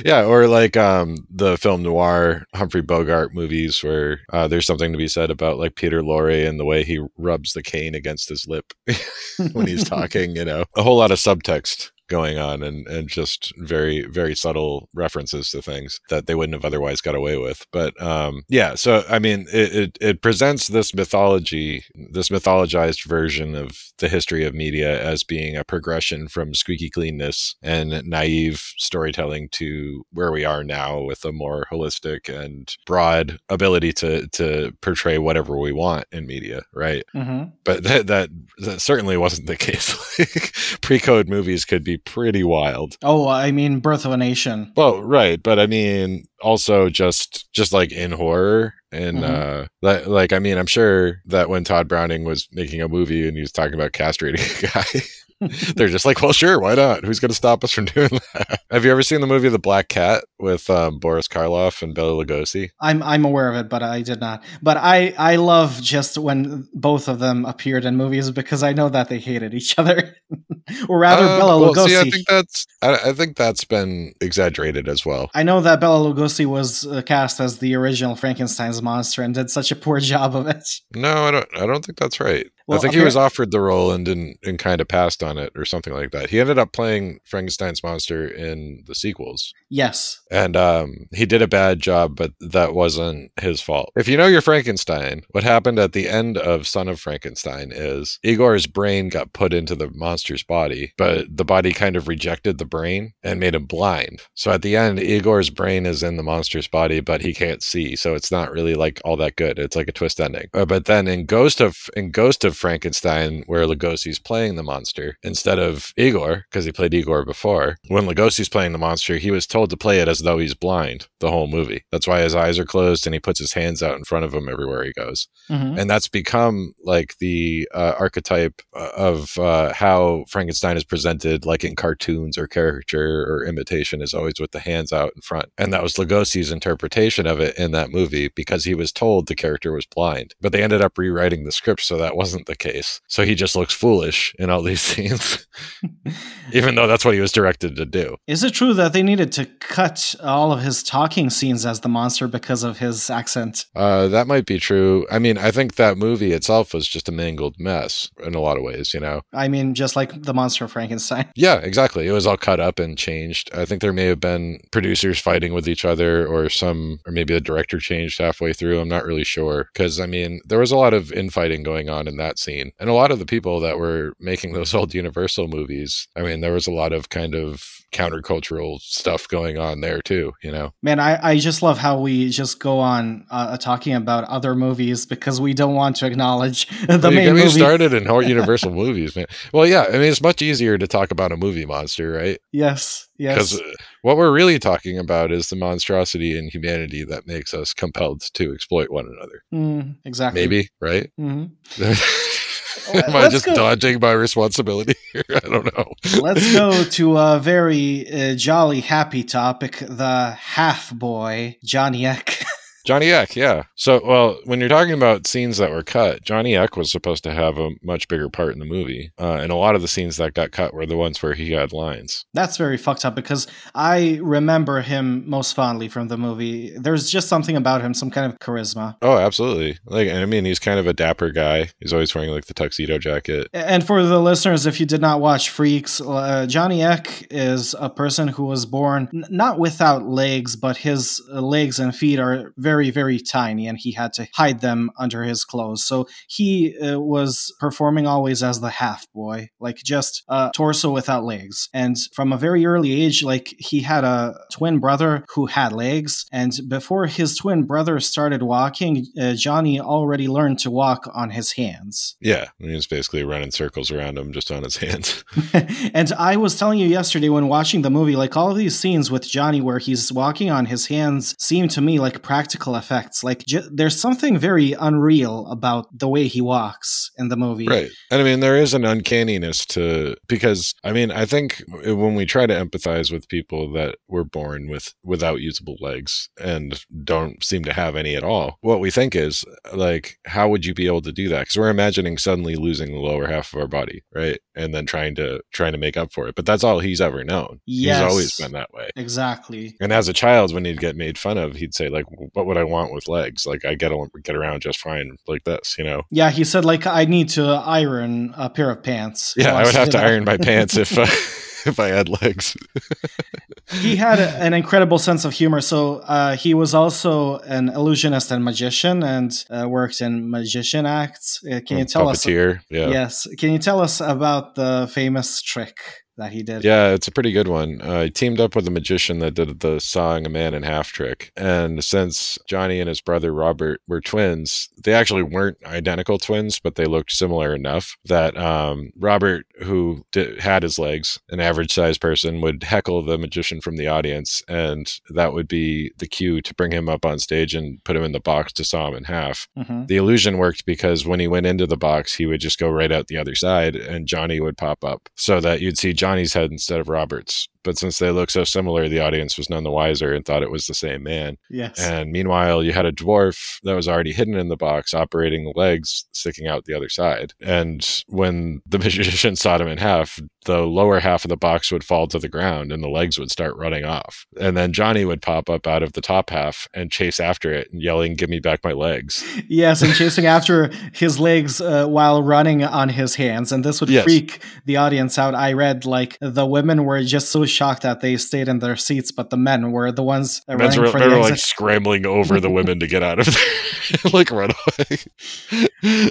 yeah, or like um, the film noir Humphrey Bogart movies, where uh, there's something to be said about like Peter Lorre and the way he rubs the cane against his lip *laughs* when he's *laughs* talking. You know, a whole lot of subtext going on and, and just very very subtle references to things that they wouldn't have otherwise got away with. But um, yeah so i mean it, it, it presents this mythology this mythologized version of the history of media as being a progression from squeaky cleanness and naive storytelling to where we are now with a more holistic and broad ability to to portray whatever we want in media right? Mm-hmm. but that, that that certainly wasn't the case. *laughs* Like, pre-code movies could be pretty wild. Oh, I mean, Birth of a Nation. Well, right, but I mean, also just just like in horror and mm-hmm. uh like, like i mean i'm sure that when tod browning was making a movie and he was talking about castrating *laughs* a guy *laughs* they're just like, well, sure, why not? Who's going to stop us from *laughs* doing that? Have you ever seen the movie The Black Cat with um, Boris Karloff and Bela Lugosi? I'm I'm aware of it, but I did not. But I I love just when both of them appeared in movies because I know that they hated each other, *laughs* or rather, uh, Bela well, Lugosi. See, I think that's I, I, think that's been exaggerated as well. I know that Bela Lugosi was uh, cast as the original Frankenstein's monster and did such a poor job of it. No, I don't. I don't think that's right. I think he was offered the role and didn't and kind of passed on it or something like that. He ended up playing Frankenstein's monster in the sequels. Yes. And um, he did a bad job, but that wasn't his fault. If you know your Frankenstein, what happened at the end of Son of Frankenstein is Igor's brain got put into the monster's body, but the body kind of rejected the brain and made him blind. So at the end, Igor's brain is in the monster's body, but he can't see. So it's not really like all that good. It's like a twist ending. Uh, but then in Ghost of in Ghost of Frankenstein, where Lugosi's playing the monster instead of Igor, because he played Igor before, when Lugosi's playing the monster, he was told to play it as though he's blind the whole movie. That's why his eyes are closed and he puts his hands out in front of him everywhere he goes. Mm-hmm. And that's become like the uh, archetype uh, of uh, how Frankenstein is presented, like in cartoons or caricature or imitation, is always with the hands out in front. And that was Lugosi's interpretation of it in that movie because he was told the character was blind. But they ended up rewriting the script so that wasn't the case. So he just looks foolish in all these *laughs* scenes, *laughs* even though that's what he was directed to do. Is it true that they needed to cut all of his talking scenes as the monster because of his accent? Uh, that might be true. I mean, I think that movie itself was just a mangled mess in a lot of ways, you know? I mean, just like the monster Frankenstein. *laughs* Yeah, exactly. It was all cut up and changed. I think there may have been producers fighting with each other or some, or maybe the director changed halfway through. I'm not really sure. Because, I mean, there was a lot of infighting going on in that scene. And a lot of the people that were making those *laughs* old Universal movies, I mean, there was a lot of kind of countercultural stuff going on there too you know? Man i, I just love how we just go on uh, talking about other movies because we don't want to acknowledge *laughs* the well, main movie. started in Horror *laughs* universal movies man. Well yeah i mean it's much easier to talk about a movie monster right? Yes yes. Because uh, what we're really talking about is the monstrosity and humanity that makes us compelled to exploit one another. Mm, exactly. Maybe right? Mm-hmm. *laughs* Am I just go. dodging my responsibility *laughs* here? I don't know. Let's go to a very uh, jolly, happy topic the half boy, Johnny Eck. Johnny Eck, yeah. So, well, when you're talking about scenes that were cut, Johnny Eck was supposed to have a much bigger part in the movie. Uh, and a lot of the scenes that got cut were the ones where he had lines. That's very fucked up because I remember him most fondly from the movie. There's just something about him, some kind of charisma. Oh, absolutely. Like, I mean, he's kind of a dapper guy. He's always wearing like the tuxedo jacket. And for the listeners, if you did not watch Freaks, uh, Johnny Eck is a person who was born n- not without legs, but his legs and feet are very very, very tiny and he had to hide them under his clothes. So he uh, was performing always as the half boy, like just a torso without legs. And from a very early age, like he had a twin brother who had legs. And before his twin brother started walking, uh, Johnny already learned to walk on his hands. Yeah. He was basically running circles around him just on his hands. *laughs* *laughs* and I was telling you yesterday when watching the movie, like all of these scenes with Johnny where he's walking on his hands seem to me like practical practical effects. Like j- there's something very unreal about the way he walks in the movie. Right. And I mean there is an uncanniness to because I mean I think when we try to empathize with people that were born with without usable legs and don't seem to have any at all, what we think is like how would you be able to do that? Cuz we're imagining suddenly losing the lower half of our body, right? And then trying to trying to make up for it. But that's all he's ever known. Yes, he's always been that way. Exactly. And as a child when he'd get made fun of, he'd say like what would I want with legs? Like I get get around just fine like this, you know. Yeah, he said like I need to iron a pair of pants. Yeah, I would have to that. iron my pants if uh, *laughs* *laughs* if I had legs. he had a, an incredible sense of humor. So uh, he was also an illusionist and magician, and uh, worked in magician acts. Uh, can you tell puppeteer, us? Yeah. Yes. Can you tell us about the famous trick? That he did. Yeah, it's a pretty good one. Uh, he teamed up with a magician that did the sawing a man in half trick. And since Johnny and his brother Robert were twins, they actually weren't identical twins, but they looked similar enough that um, Robert, who did, had his legs, an average sized person, would heckle the magician from the audience. And that would be the cue to bring him up on stage and put him in the box to saw him in half. Mm-hmm. The illusion worked because when he went into the box, he would just go right out the other side and Johnny would pop up so that you'd see Johnny's head instead of Robert's. But since they look so similar, the audience was none the wiser and thought it was the same man. Yes. And meanwhile, you had a dwarf that was already hidden in the box, operating the legs sticking out the other side. And when the *laughs* magician sawed him in half, the lower half of the box would fall to the ground and the legs would start running off. And then Johnny would pop up out of the top half and chase after it and yelling, Give me back my legs. *laughs* yes, and chasing after his legs uh, while running on his hands. And this would Yes. freak the audience out. I read like the women were just so shocked that they stayed in their seats, but the men were the ones running were, the were like scrambling over the women to get out of there, *laughs* like run away.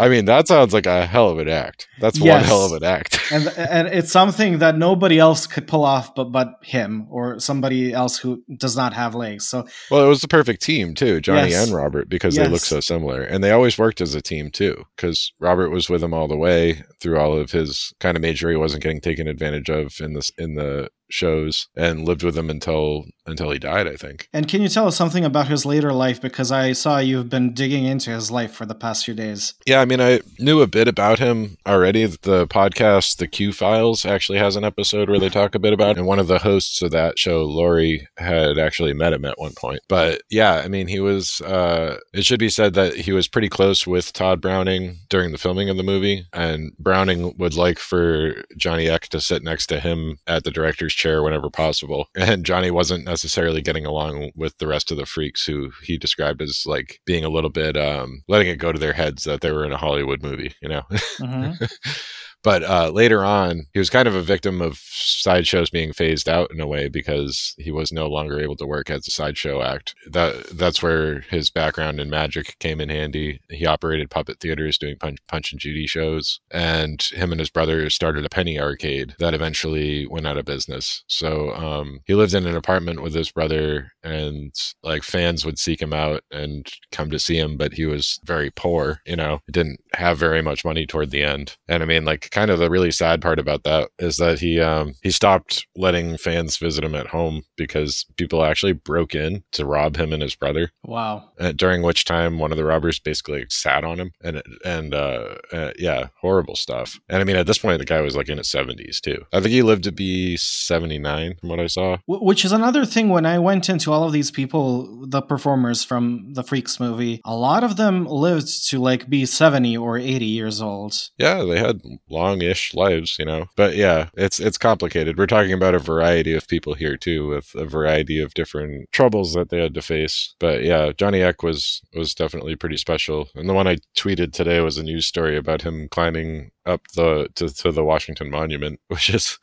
I mean, that sounds like a hell of an act. That's one hell of an act. *laughs* and and it's something that nobody else could pull off but but him or somebody else who does not have legs. So Well, it was the perfect team too, Johnny Yes. and Robert, because they look so similar, and they always worked as a team too. Because Robert was with him all the way through all of his kind of major he wasn't getting taken advantage of in this in the shows, and lived with him until until he died. I think. And can you tell us something about his later life? Because I saw you've been digging into his life for the past few days. Yeah, I mean, I knew a bit about him already. The podcast, The Q Files, actually has an episode where they talk a bit about it. And one of the hosts of that show, Lori, had actually met him at one point. But yeah, I mean, he was, uh, it should be said that he was pretty close with Tod Browning during the filming of the movie. And Browning would like for Johnny Eck to sit next to him at the director's chair whenever possible. *laughs* And Johnny wasn't necessarily getting along with the rest of the freaks who he described as like being a little bit, um, letting it go to their heads that they were in a Hollywood movie, you know? Mhm. *laughs* But uh, later on, he was kind of a victim of sideshows being phased out in a way because he was no longer able to work as a sideshow act. That that's where his background in magic came in handy. He operated puppet theaters, doing punch, punch and Judy shows, and him and his brother started a penny arcade that eventually went out of business. So um, he lived in an apartment with his brother, and like fans would seek him out and come to see him, but he was very poor. You know, didn't have very much money toward the end. And I mean, like, kind of the really sad part about that is that he um he stopped letting fans visit him at home because people actually broke in to rob him and his brother. Wow. Uh, during which time one of the robbers basically sat on him and and uh, uh yeah horrible stuff and i mean at this point the guy was like in his 70s too i think he lived to be 79 from what i saw Which is another thing when I went into all of these people, the performers from the Freaks movie, a lot of them lived to like be 70 or 80 years old. yeah they had long-ish lives you know? But yeah it's it's complicated. We're talking about a variety of people here too with a variety of different troubles that they had to face. But yeah johnny eck was was definitely pretty special. And the one i tweeted today was a news story about him climbing up the to, to the washington monument *laughs* which is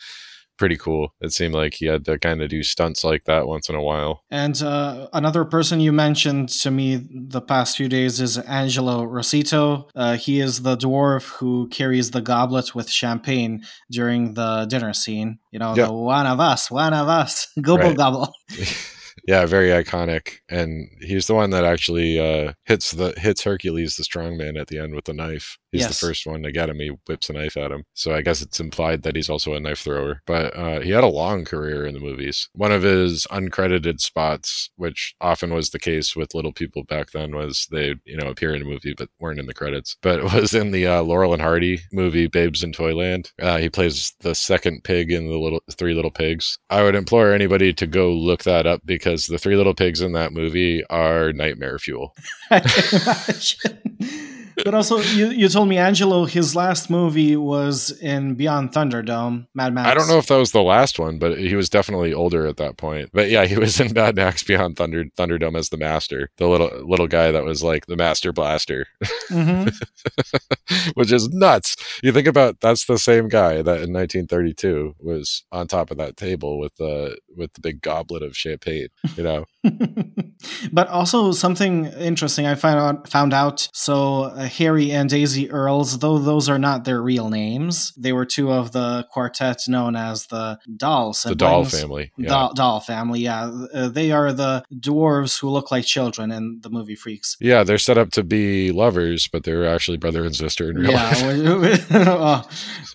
pretty cool it seemed like he had to kind of do stunts like that once in a while And uh, another person you mentioned to me the past few days is Angelo Rossitto. Uh, he is the dwarf who carries the goblet with champagne during the dinner scene. You know, Yeah. the one of us, one of us, *laughs* gobble Right. gobble. *laughs* *laughs* yeah very iconic and he's the one that actually uh hits the hits hercules the strongman at the end with the knife he's Yes. the first one to get him. He whips a knife at him. So i guess it's implied that he's also a knife thrower. But uh he had a long career in the movies. One of his uncredited spots which often was the case with little people back then was they you know appear in a movie but weren't in the credits. But it was in the uh, laurel and hardy movie babes in toyland. Uh, he plays the second pig in the little three little pigs. I would implore anybody to go look that up because the three little pigs in that movie are nightmare fuel. *laughs* *laughs* I can imagine. But also, you, you told me Angelo, his last movie was in Beyond Thunderdome, Mad Max. I don't know if that was the last one, but he was definitely older at that point. But yeah, he was in Mad Max Beyond Thunder Thunderdome as the master, the little little guy that was like the master blaster, Mhm. *laughs* which is nuts. You think about that's the same guy that in 1932 was on top of that table with the with the big goblet of champagne. You know, *laughs* but also something interesting I found out, found out. So uh, Harry and Daisy Earles, though those are not their real names, they were two of the quartet known as the Doll the doll family. Yeah. Doll, doll family, yeah. Uh, they are the dwarves who look like children in the movie Freaks. Yeah, they're set up to be lovers, but they're actually brother and sister in real life. Yeah. *laughs* uh,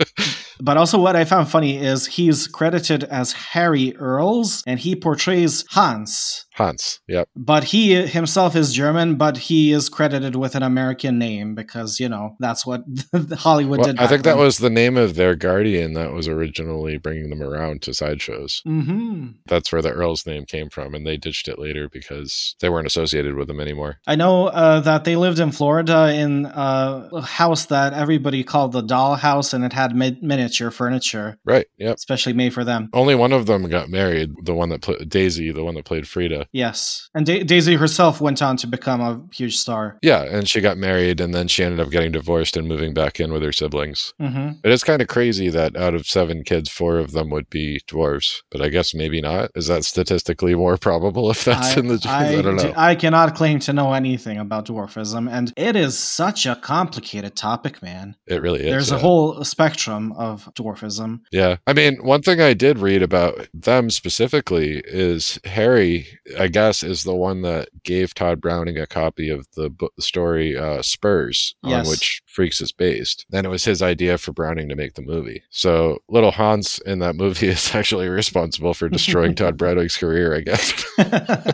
*laughs* but also, what I found funny is he's credited as Harry Earles, and he portrays Hans. Hans. Yep. But he himself is German, but he is credited with an American name because, you know, that's what *laughs* Hollywood Well, did. I think that was the name of their guardian that was originally bringing them around to sideshows. Mhm. That's where the Earl's name came from, and they ditched it later because they weren't associated with them anymore. I know uh, that they lived in Florida in uh, a house that everybody called the doll house, and it had mi- miniature furniture, Right. Yep. especially made for them. Only one of them got married. The one that played Daisy, the one that played Frida. Yes. And da- Daisy herself went on to become a huge star. Yeah, and she got married, and then she ended up getting divorced and moving back in with her siblings. hmm It is kind of crazy that out of seven kids, four of them would be dwarves, but I guess maybe not. Is that statistically more probable if that's I, in the? I I, don't know. I cannot claim to know anything about dwarfism, and it is such a complicated topic, man. it really is. There's a whole spectrum of dwarfism. Yeah. I mean, one thing I did read about them specifically is Harry, I guess, is the one that gave Tod Browning a copy of the book, the story uh, Spurs, Yes. on which Freaks is based. And it was his idea for Browning to make the movie. So little Hans in that movie *laughs* is actually responsible for destroying Tod *laughs* Browning's career, I guess. *laughs*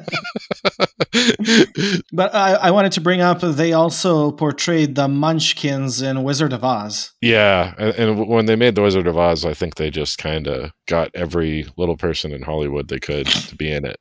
But I, I wanted to bring up they also portrayed the Munchkins in Wizard of Oz. Yeah, and, and when they made The Wizard of Oz, I think they just kind of got every little person in Hollywood they could to be in it.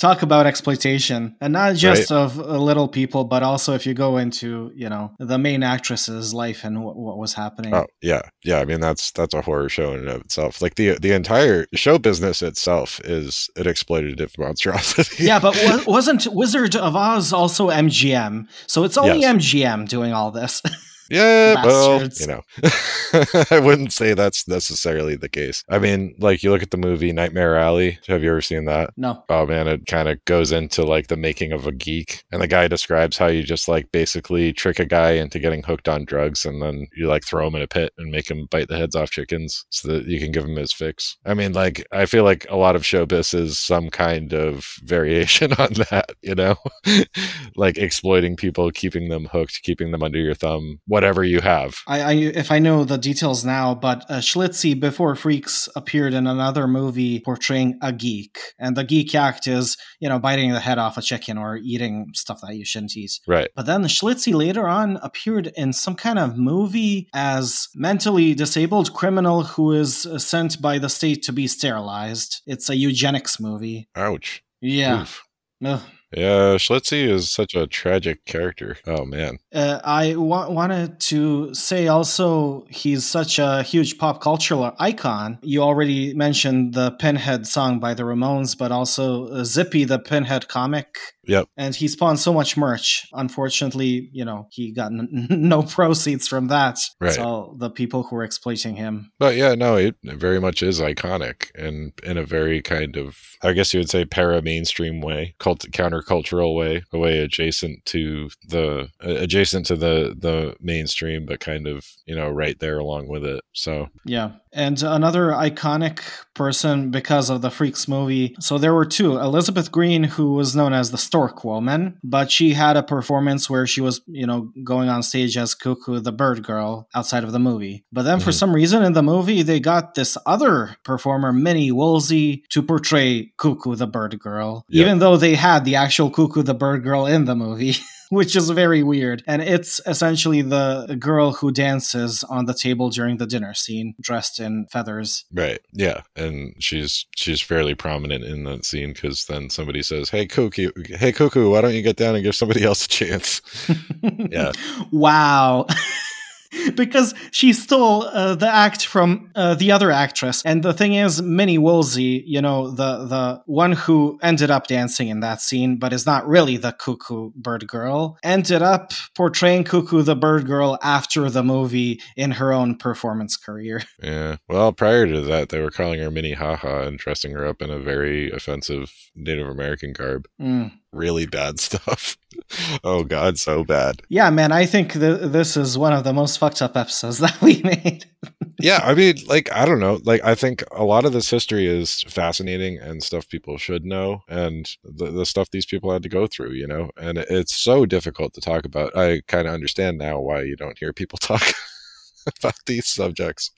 Talk about exploitation, and not just of uh, little people, but also if you go into you know the main actress's life and what, what was happening. Oh yeah, yeah. I mean that's that's a horror show in and of itself. Like the the entire show business itself is an exploitative monstrosity. Yeah, but wa- *laughs* wasn't Wizard of Oz also MGM? So it's only Yes. MGM doing all this. *laughs* Yeah, well, you know, *laughs* I wouldn't say that's necessarily the case. I mean, like you look at the movie Nightmare Alley. Have you ever seen that? no. Oh man, it kind of goes into like the making of a geek, and the guy describes how you just like basically trick a guy into getting hooked on drugs, and then you like throw him in a pit and make him bite the heads off chickens so that you can give him his fix. I mean, like I feel like a lot of showbiz is some kind of variation *laughs* on that, you know, *laughs* like exploiting people, keeping them hooked, keeping them under your thumb, whatever you have. I, I if I know the details now, but uh, Schlitzie before Freaks appeared in another movie portraying a geek, and the geek act is you know biting the head off a chicken or eating stuff that you shouldn't eat. Right. But then Schlitzie later on appeared in some kind of movie as mentally disabled criminal who is uh, sent by the state to be sterilized. It's a eugenics movie. Ouch. Yeah. Yeah, Schlitzie is such a tragic character. Oh man. Uh, I wa- wanted to say also he's such a huge pop cultural icon. You already mentioned the Pinhead song by the Ramones, but also uh, Zippy, the Pinhead comic. Yep. And he spawned so much merch. Unfortunately, you know, he got n- no *laughs* proceeds from that. Right. So the people who were exploiting him. But yeah, no, it very much is iconic and in a very kind of, I guess you would say, para mainstream way, cult countercultural way, a way adjacent to the uh, adjacent to the the mainstream, but kind of you know right there along with it. So Yeah. And another iconic person because of the Freaks movie. So there were two Elizabeth Green, who was known as the Stork Woman, but she had a performance where she was, you know, going on stage as Cuckoo the Bird Girl outside of the movie. But then for Mhm. some reason in the movie, they got this other performer, Minnie Woolsey, to portray Cuckoo the Bird Girl, Yep. even though they had the actual Cuckoo the Bird Girl in the movie. *laughs* *laughs* which is very weird. And it's essentially the girl who dances on the table during the dinner scene, dressed in feathers. right, yeah, and she's she's fairly prominent in that scene because then somebody says, "Hey, Cuckoo, hey, Cuckoo, why don't you get down and give somebody else a chance?" *laughs* Yeah. wow. *laughs* because she stole uh, the act from uh, the other actress. And the thing is, Minnie Woolsey, you know, the, the one who ended up dancing in that scene, but is not really the Cuckoo Bird Girl, ended up portraying Cuckoo the Bird Girl after the movie in her own performance career. *laughs* Yeah. Well, prior to that, they were calling her Minnie Haha and dressing her up in a very offensive Native American garb. Mm. Really bad *laughs* stuff. *laughs* oh God, so bad. Yeah, man, I think th- this is one of the most fucked up episodes *laughs* that we made. Yeah, I mean, like I don't know. Like I think a lot of this history is fascinating and stuff people should know, and the, the stuff these people had to go through, you know. And it's so difficult to talk about. I kind of understand now why you don't hear people *laughs* talk. *laughs* about these subjects,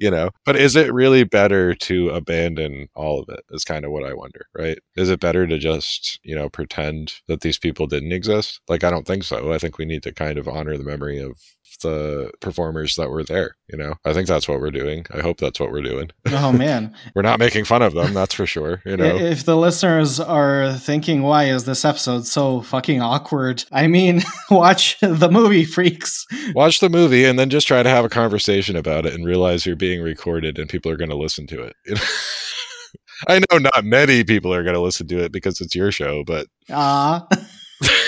you know. But is it really better to abandon all of it? Is kind of what I wonder, right? Is it better to just, you know, pretend that these people didn't exist? Like, I don't think so. I think we need to kind of honor the memory of the performers that were there. You know, I think that's what we're doing. I hope that's what we're doing. Oh man, *laughs* we're not making fun of them. That's for sure. You know, if the listeners are thinking, "Why is this episode so fucking awkward?" I mean, *laughs* watch the movie, freaks. Watch the movie and then just try to have a conversation about it and realize you're being recorded and people are going to listen to it. You *laughs* know? I know not many people are going to listen to it because it's your show, but ah.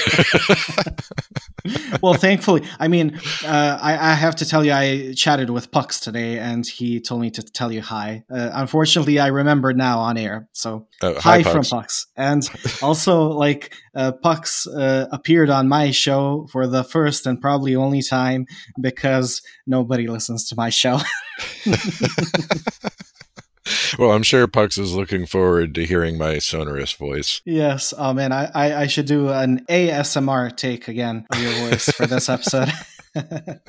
*laughs* well, thankfully, I mean, uh, I, I, have to tell you, I chatted with Pucks today, and he told me to tell you hi. Uh, unfortunately, I remembered now on air, so uh, hi, hi from Pucks. And *laughs* also, like uh, Pucks uh, appeared on my show for the first and probably only time because nobody listens to my show. *laughs* *laughs* well, I'm sure Pucks is looking forward to hearing my sonorous voice. Yes. Oh man, I, I, I should do an ASMR take again of your voice for this episode. *laughs*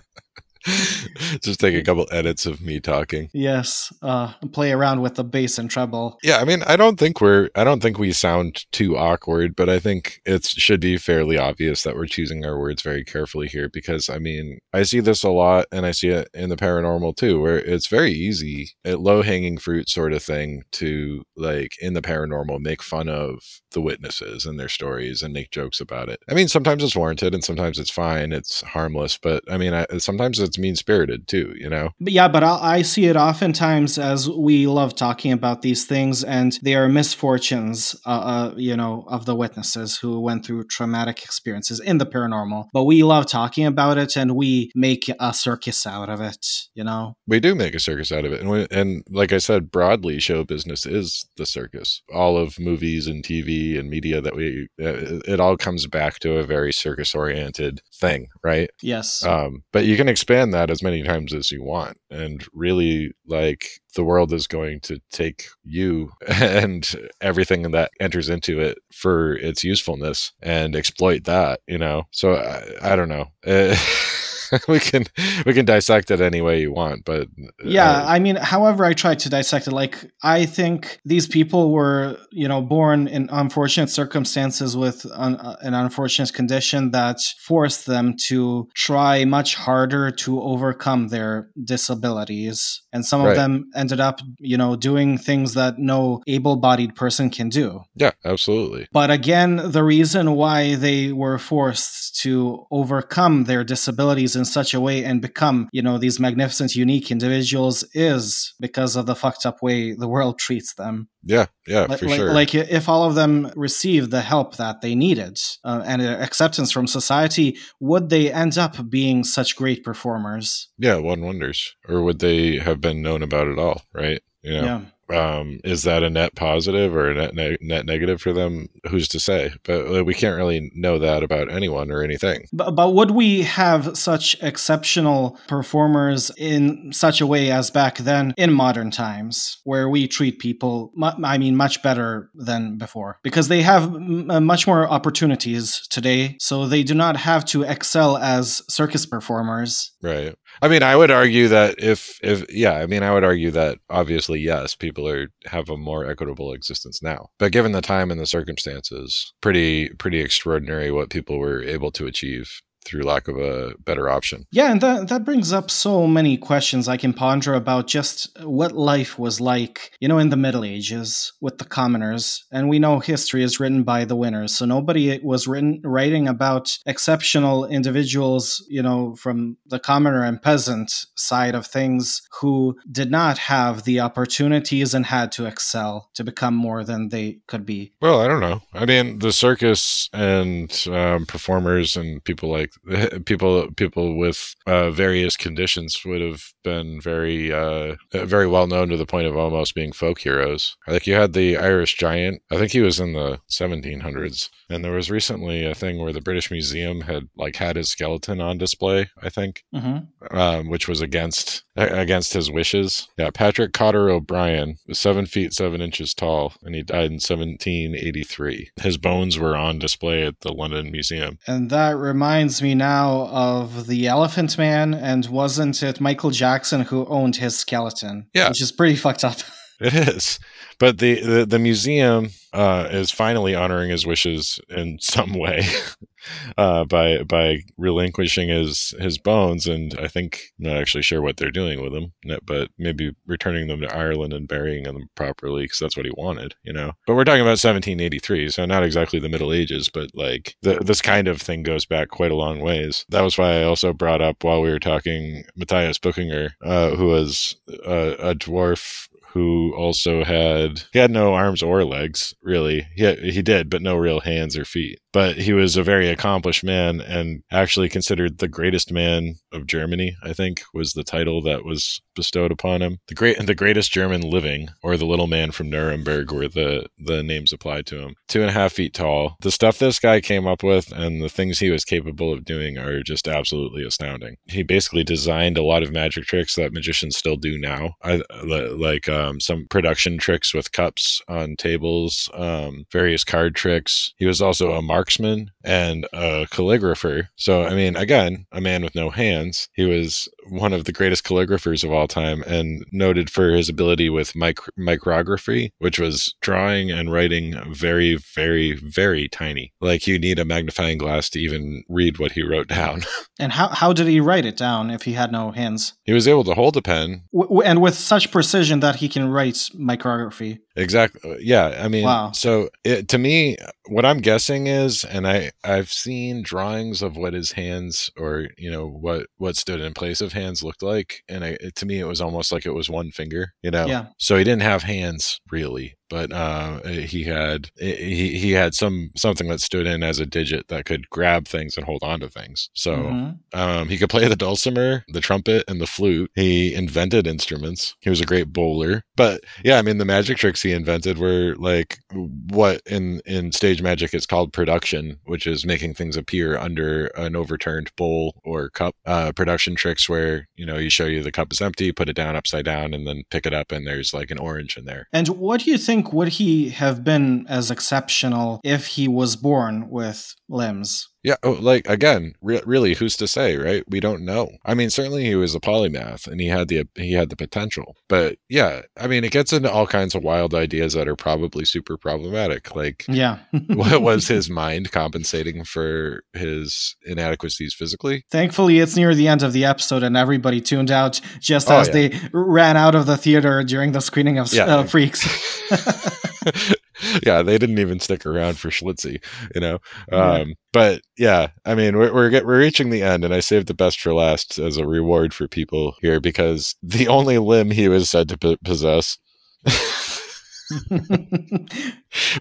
*laughs* just take a couple edits of me talking. Yes, uh, play around with the bass and treble. Yeah, I mean, I don't think we're, I don't think we sound too awkward, but I think it should be fairly obvious that we're choosing our words very carefully here because, I mean, I see this a lot, and I see it in the paranormal too, where it's very easy, low hanging fruit sort of thing to like in the paranormal make fun of the witnesses and their stories and make jokes about it. I mean, sometimes it's warranted and sometimes it's fine, it's harmless, but I mean, I, sometimes it's mean spirited too, you know? But yeah, but I, I, see it oftentimes as we love talking about these things and they are misfortunes, uh, uh, you know, of the witnesses who went through traumatic experiences in the paranormal. But we love talking about it and we make a circus out of it, you know? We do make a circus out of it. And, we, and like I said, broadly, show business is the circus. All of movies and TV and media that we, uh, it all comes back to a very circus oriented thing, right? Yes. Um, but you can expand that as many times as you want and really like the world is going to take you *laughs* and everything that enters into it for its usefulness and exploit that you know so i, I don't know *laughs* *laughs* we can we can dissect it any way you want, but yeah, uh, I mean, however I try to dissect it, like I think these people were, you know, born in unfortunate circumstances with an, uh, an unfortunate condition that forced them to try much harder to overcome their disabilities, and some right. of them ended up, you know, doing things that no able-bodied person can do. Yeah, absolutely. But again, the reason why they were forced to overcome their disabilities in such a way and become, you know, these magnificent, unique individuals is because of the fucked up way the world treats them. Yeah, yeah, like, for like, sure. Like if all of them received the help that they needed uh, and acceptance from society, would they end up being such great performers? Yeah, one wonders. Or would they have been known about it all, right? You know? Yeah um, is that a net positive or a net, ne- net negative for them? Who's to say? But we can't really know that about anyone or anything. But, but would we have such exceptional performers in such a way as back then in modern times, where we treat people, I mean, much better than before? Because they have m- much more opportunities today, so they do not have to excel as circus performers. Right. I mean, I would argue that if, if, yeah, I mean, I would argue that obviously, yes, people are have a more equitable existence now. But given the time and the circumstances, pretty, pretty extraordinary what people were able to achieve through lack of a better option. Yeah, and that that brings up so many questions I can ponder about just what life was like, you know, in the Middle Ages with the commoners. And we know history is written by the winners, so nobody was written writing about exceptional individuals, you know, from the commoner and peasant side of things who did not have the opportunities and had to excel to become more than they could be. Well, I don't know. I mean, the circus and um, performers and people like like *laughs* people people with uh, various conditions would have been very uh, very well known to the point of almost being folk heroes. Like you had the Irish giant. I think he was in the 1700s, and there was recently a thing where the British Museum had like had his skeleton on display. I think, mm-hmm. um, which was against against his wishes. Yeah, Patrick Cotter O'Brien was seven feet seven inches tall, and he died in 1783. His bones were on display at the London Museum. And that reminds me now of the Elephant Man, and wasn't it Michael Jackson who owned his skeleton? Yeah. Which is pretty fucked up. *laughs* It is. But the, the, the museum uh, is finally honoring his wishes in some way *laughs* uh, by by relinquishing his his bones, and I think I'm not actually sure what they're doing with them, but maybe returning them to Ireland and burying them properly because that's what he wanted, you know. But we're talking about 1783, so not exactly the Middle Ages, but like the, this kind of thing goes back quite a long ways. That was why I also brought up while we were talking Matthias Buchinger, uh, who was a dwarf who also had he had no arms or legs really. He had, he did, but no real hands or feet. But he was a very accomplished man and actually considered the greatest man of Germany. I think was the title that was bestowed upon him. The great the greatest German living, or the little man from Nuremberg, were the the names applied to him. Two and a half feet tall. The stuff this guy came up with and the things he was capable of doing are just absolutely astounding. He basically designed a lot of magic tricks that magicians still do now. I like. Um, some production tricks with cups on tables, um, various card tricks. He was also a marksman and a calligrapher. So, I mean, again, a man with no hands. He was one of the greatest calligraphers of all time and noted for his ability with mic- micrography, which was drawing and writing very, very, very tiny. Like you need a magnifying glass to even read what he wrote down. *laughs* and how, how did he write it down if he had no hands? He was able to hold a pen. W- and with such precision that he can write micrography. Exactly. Uh, yeah. I mean, wow. so it, to me, what I'm guessing is, and I I've seen drawings of what his hands or you know what what stood in place of hands looked like, and I, to me, it was almost like it was one finger. You know. Yeah. So he didn't have hands really but uh, he had he, he had some something that stood in as a digit that could grab things and hold on to things. So mm-hmm. um, he could play the dulcimer, the trumpet, and the flute. He invented instruments. He was a great bowler. But yeah, I mean the magic tricks he invented were like what in in stage magic is called production, which is making things appear under an overturned bowl or cup. Uh, production tricks where you know you show you the cup is empty, put it down upside down, and then pick it up, and there's like an orange in there. And what do you think? Think would he have been as exceptional if he was born with limbs? Yeah, oh, like again, re- really, who's to say, right? We don't know. I mean, certainly he was a polymath and he had the he had the potential. But yeah, I mean, it gets into all kinds of wild ideas that are probably super problematic. Like, yeah, *laughs* what *laughs* was his mind compensating for his inadequacies physically? Thankfully, it's near the end of the episode and everybody tuned out just oh, as yeah. they ran out of the theater during the screening of yeah. uh, Freaks. *laughs* *laughs* yeah, they didn't even stick around for Schlitzie, you know. Um, but yeah, I mean, we're we're, get, we're reaching the end, and I saved the best for last as a reward for people here because the *laughs* only limb he was said to p- possess. *laughs*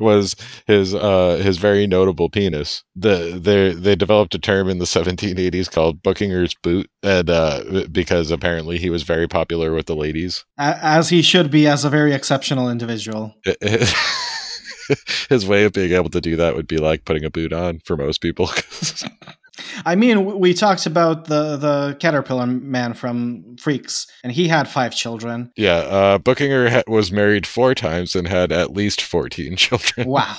was his uh his very notable penis. The they they developed a term in the 1780s called Buckinger's boot, and uh, because apparently he was very popular with the ladies, as he should be as a very exceptional individual. *laughs* his way of being able to do that would be like putting a boot on for most people. *laughs* I mean, we talked about the the caterpillar man from Freaks, and he had five children. Yeah, uh, Buchinger ha- was married four times and had at least fourteen children. Wow.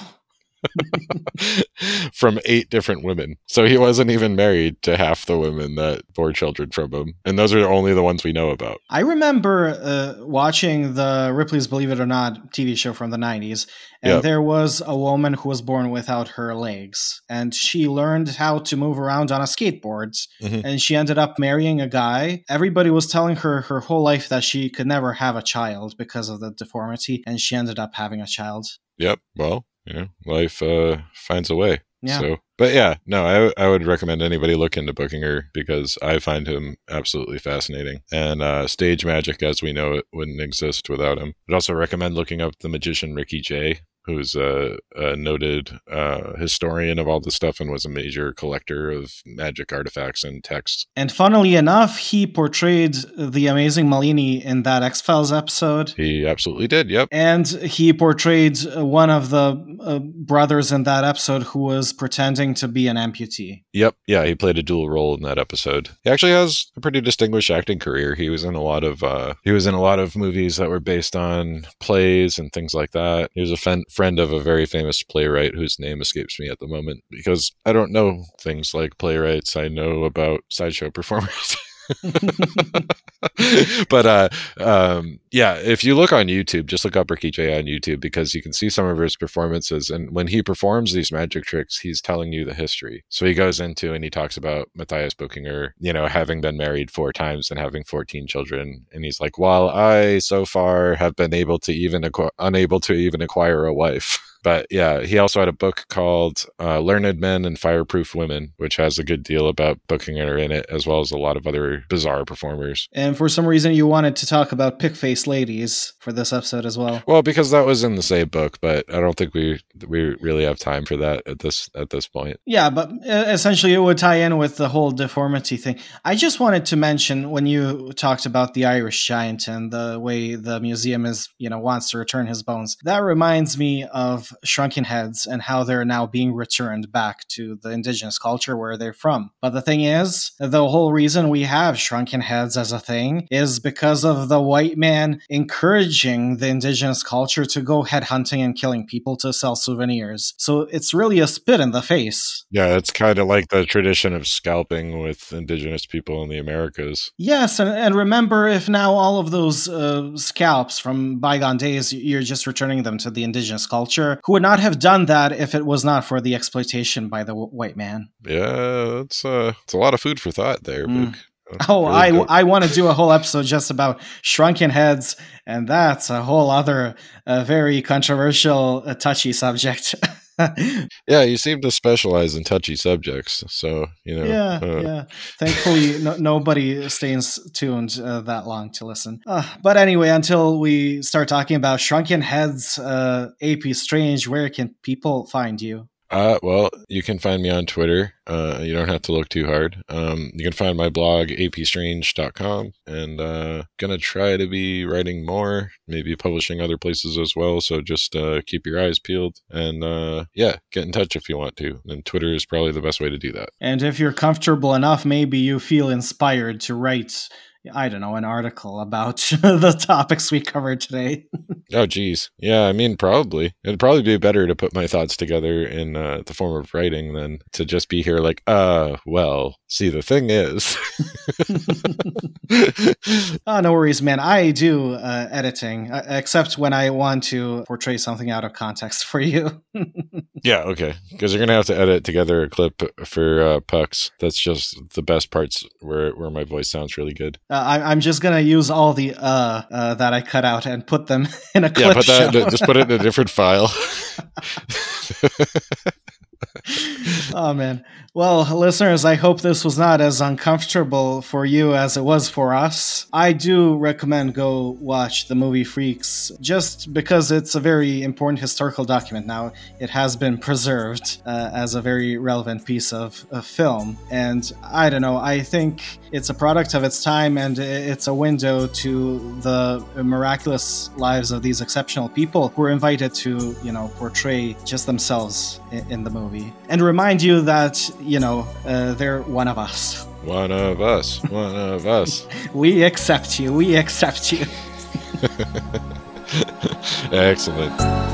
*laughs* from eight different women. So he wasn't even married to half the women that bore children from him. And those are only the ones we know about. I remember uh, watching the Ripley's Believe It or Not TV show from the 90s. And yep. there was a woman who was born without her legs. And she learned how to move around on a skateboard. Mm-hmm. And she ended up marrying a guy. Everybody was telling her her whole life that she could never have a child because of the deformity. And she ended up having a child. Yep. Well, you know, life uh, finds a way. Yeah. So, but yeah, no, I, I would recommend anybody look into Buchinger because I find him absolutely fascinating. And uh, stage magic, as we know it, wouldn't exist without him. I'd also recommend looking up the magician Ricky Jay who's a, a noted uh, historian of all this stuff and was a major collector of magic artifacts and texts. And funnily enough, he portrayed the amazing Maleeni in that X Files episode. He absolutely did. Yep. And he portrayed one of the uh, brothers in that episode who was pretending to be an amputee. Yep. Yeah, he played a dual role in that episode. He actually has a pretty distinguished acting career. He was in a lot of uh, he was in a lot of movies that were based on plays and things like that. He was a fen- friend of a very famous playwright whose name escapes me at the moment because I don't know things like playwrights. I know about sideshow *laughs* performers. *laughs* but uh, um, yeah, if you look on YouTube, just look up Ricky Jay on YouTube because you can see some of his performances. And when he performs these magic tricks, he's telling you the history. So he goes into and he talks about Matthias Buchinger, you know, having been married four times and having 14 children. And he's like, while I so far have been able to even unable to even acquire a wife. *laughs* But yeah, he also had a book called uh, Learned Men and Fireproof Women, which has a good deal about Buchinger in it, as well as a lot of other bizarre performers. And for some reason, you wanted to talk about pig face ladies for this episode as well. Well, because that was in the same book, but I don't think we we really have time for that at this at this point. Yeah, but essentially, it would tie in with the whole deformity thing. I just wanted to mention when you talked about the Irish giant and the way the museum is, you know, wants to return his bones. That reminds me of shrunken heads and how they're now being returned back to the indigenous culture where they're from. But the thing is, the whole reason we have shrunken heads as a thing is because of the white man encouraging the indigenous culture to go head hunting and killing people to sell souvenirs. So it's really a spit in the face. Yeah, it's kind of like the tradition of scalping with indigenous people in the Americas. Yes, and, and remember, if now all of those uh, scalps from bygone days, you're just returning them to the indigenous culture, who would not have done that if it was not for the exploitation by the w- white man. Yeah, it's uh, it's a lot of food for thought there, mm. *laughs* Oh, really I, I want to do a whole episode just about shrunken heads, and that's a whole other uh, very controversial, uh, touchy subject. *laughs* yeah, you seem to specialize in touchy subjects, so you know. Yeah, uh. yeah. Thankfully, no, nobody stays tuned uh, that long to listen. Uh, but anyway, until we start talking about shrunken heads, uh, AP Strange, where can people find you? Uh, well, you can find me on Twitter. Uh, you don't have to look too hard. Um, you can find my blog, apstrange.com, and uh, gonna try to be writing more, maybe publishing other places as well. So just uh, keep your eyes peeled and uh, yeah, get in touch if you want to. And Twitter is probably the best way to do that. And if you're comfortable enough, maybe you feel inspired to write I don't know, an article about *laughs* the topics we covered today. *laughs* oh, geez. Yeah, I mean, probably. It'd probably be better to put my thoughts together in uh, the form of writing than to just be here like, uh, well, see, the thing is. *laughs* oh, no worries, man. I do uh, editing, uh, except when I want to portray something out of context for you. yeah, okay. Because you're going to have to edit together a clip for uh, Pucks. That's just the best parts where, where my voice sounds really good. Uh, I, am just gonna use all the uh, uh, that I cut out and put them *laughs* in a clip. Yeah, put that. Just put it in a different file. *laughs* *laughs* *laughs* oh man. Well, listeners, I hope this was not as uncomfortable for you as it was for us. I do recommend go watch the movie Freaks just because it's a very important historical document now. It has been preserved uh, as a very relevant piece of, of film. And I don't know, I think it's a product of its time and it's a window to the miraculous lives of these exceptional people who were invited to, you know, portray just themselves in, in the movie and remind you that you know, uh, they're one of us. One of us. One of us. *laughs* we accept you. We accept you. *laughs* Excellent.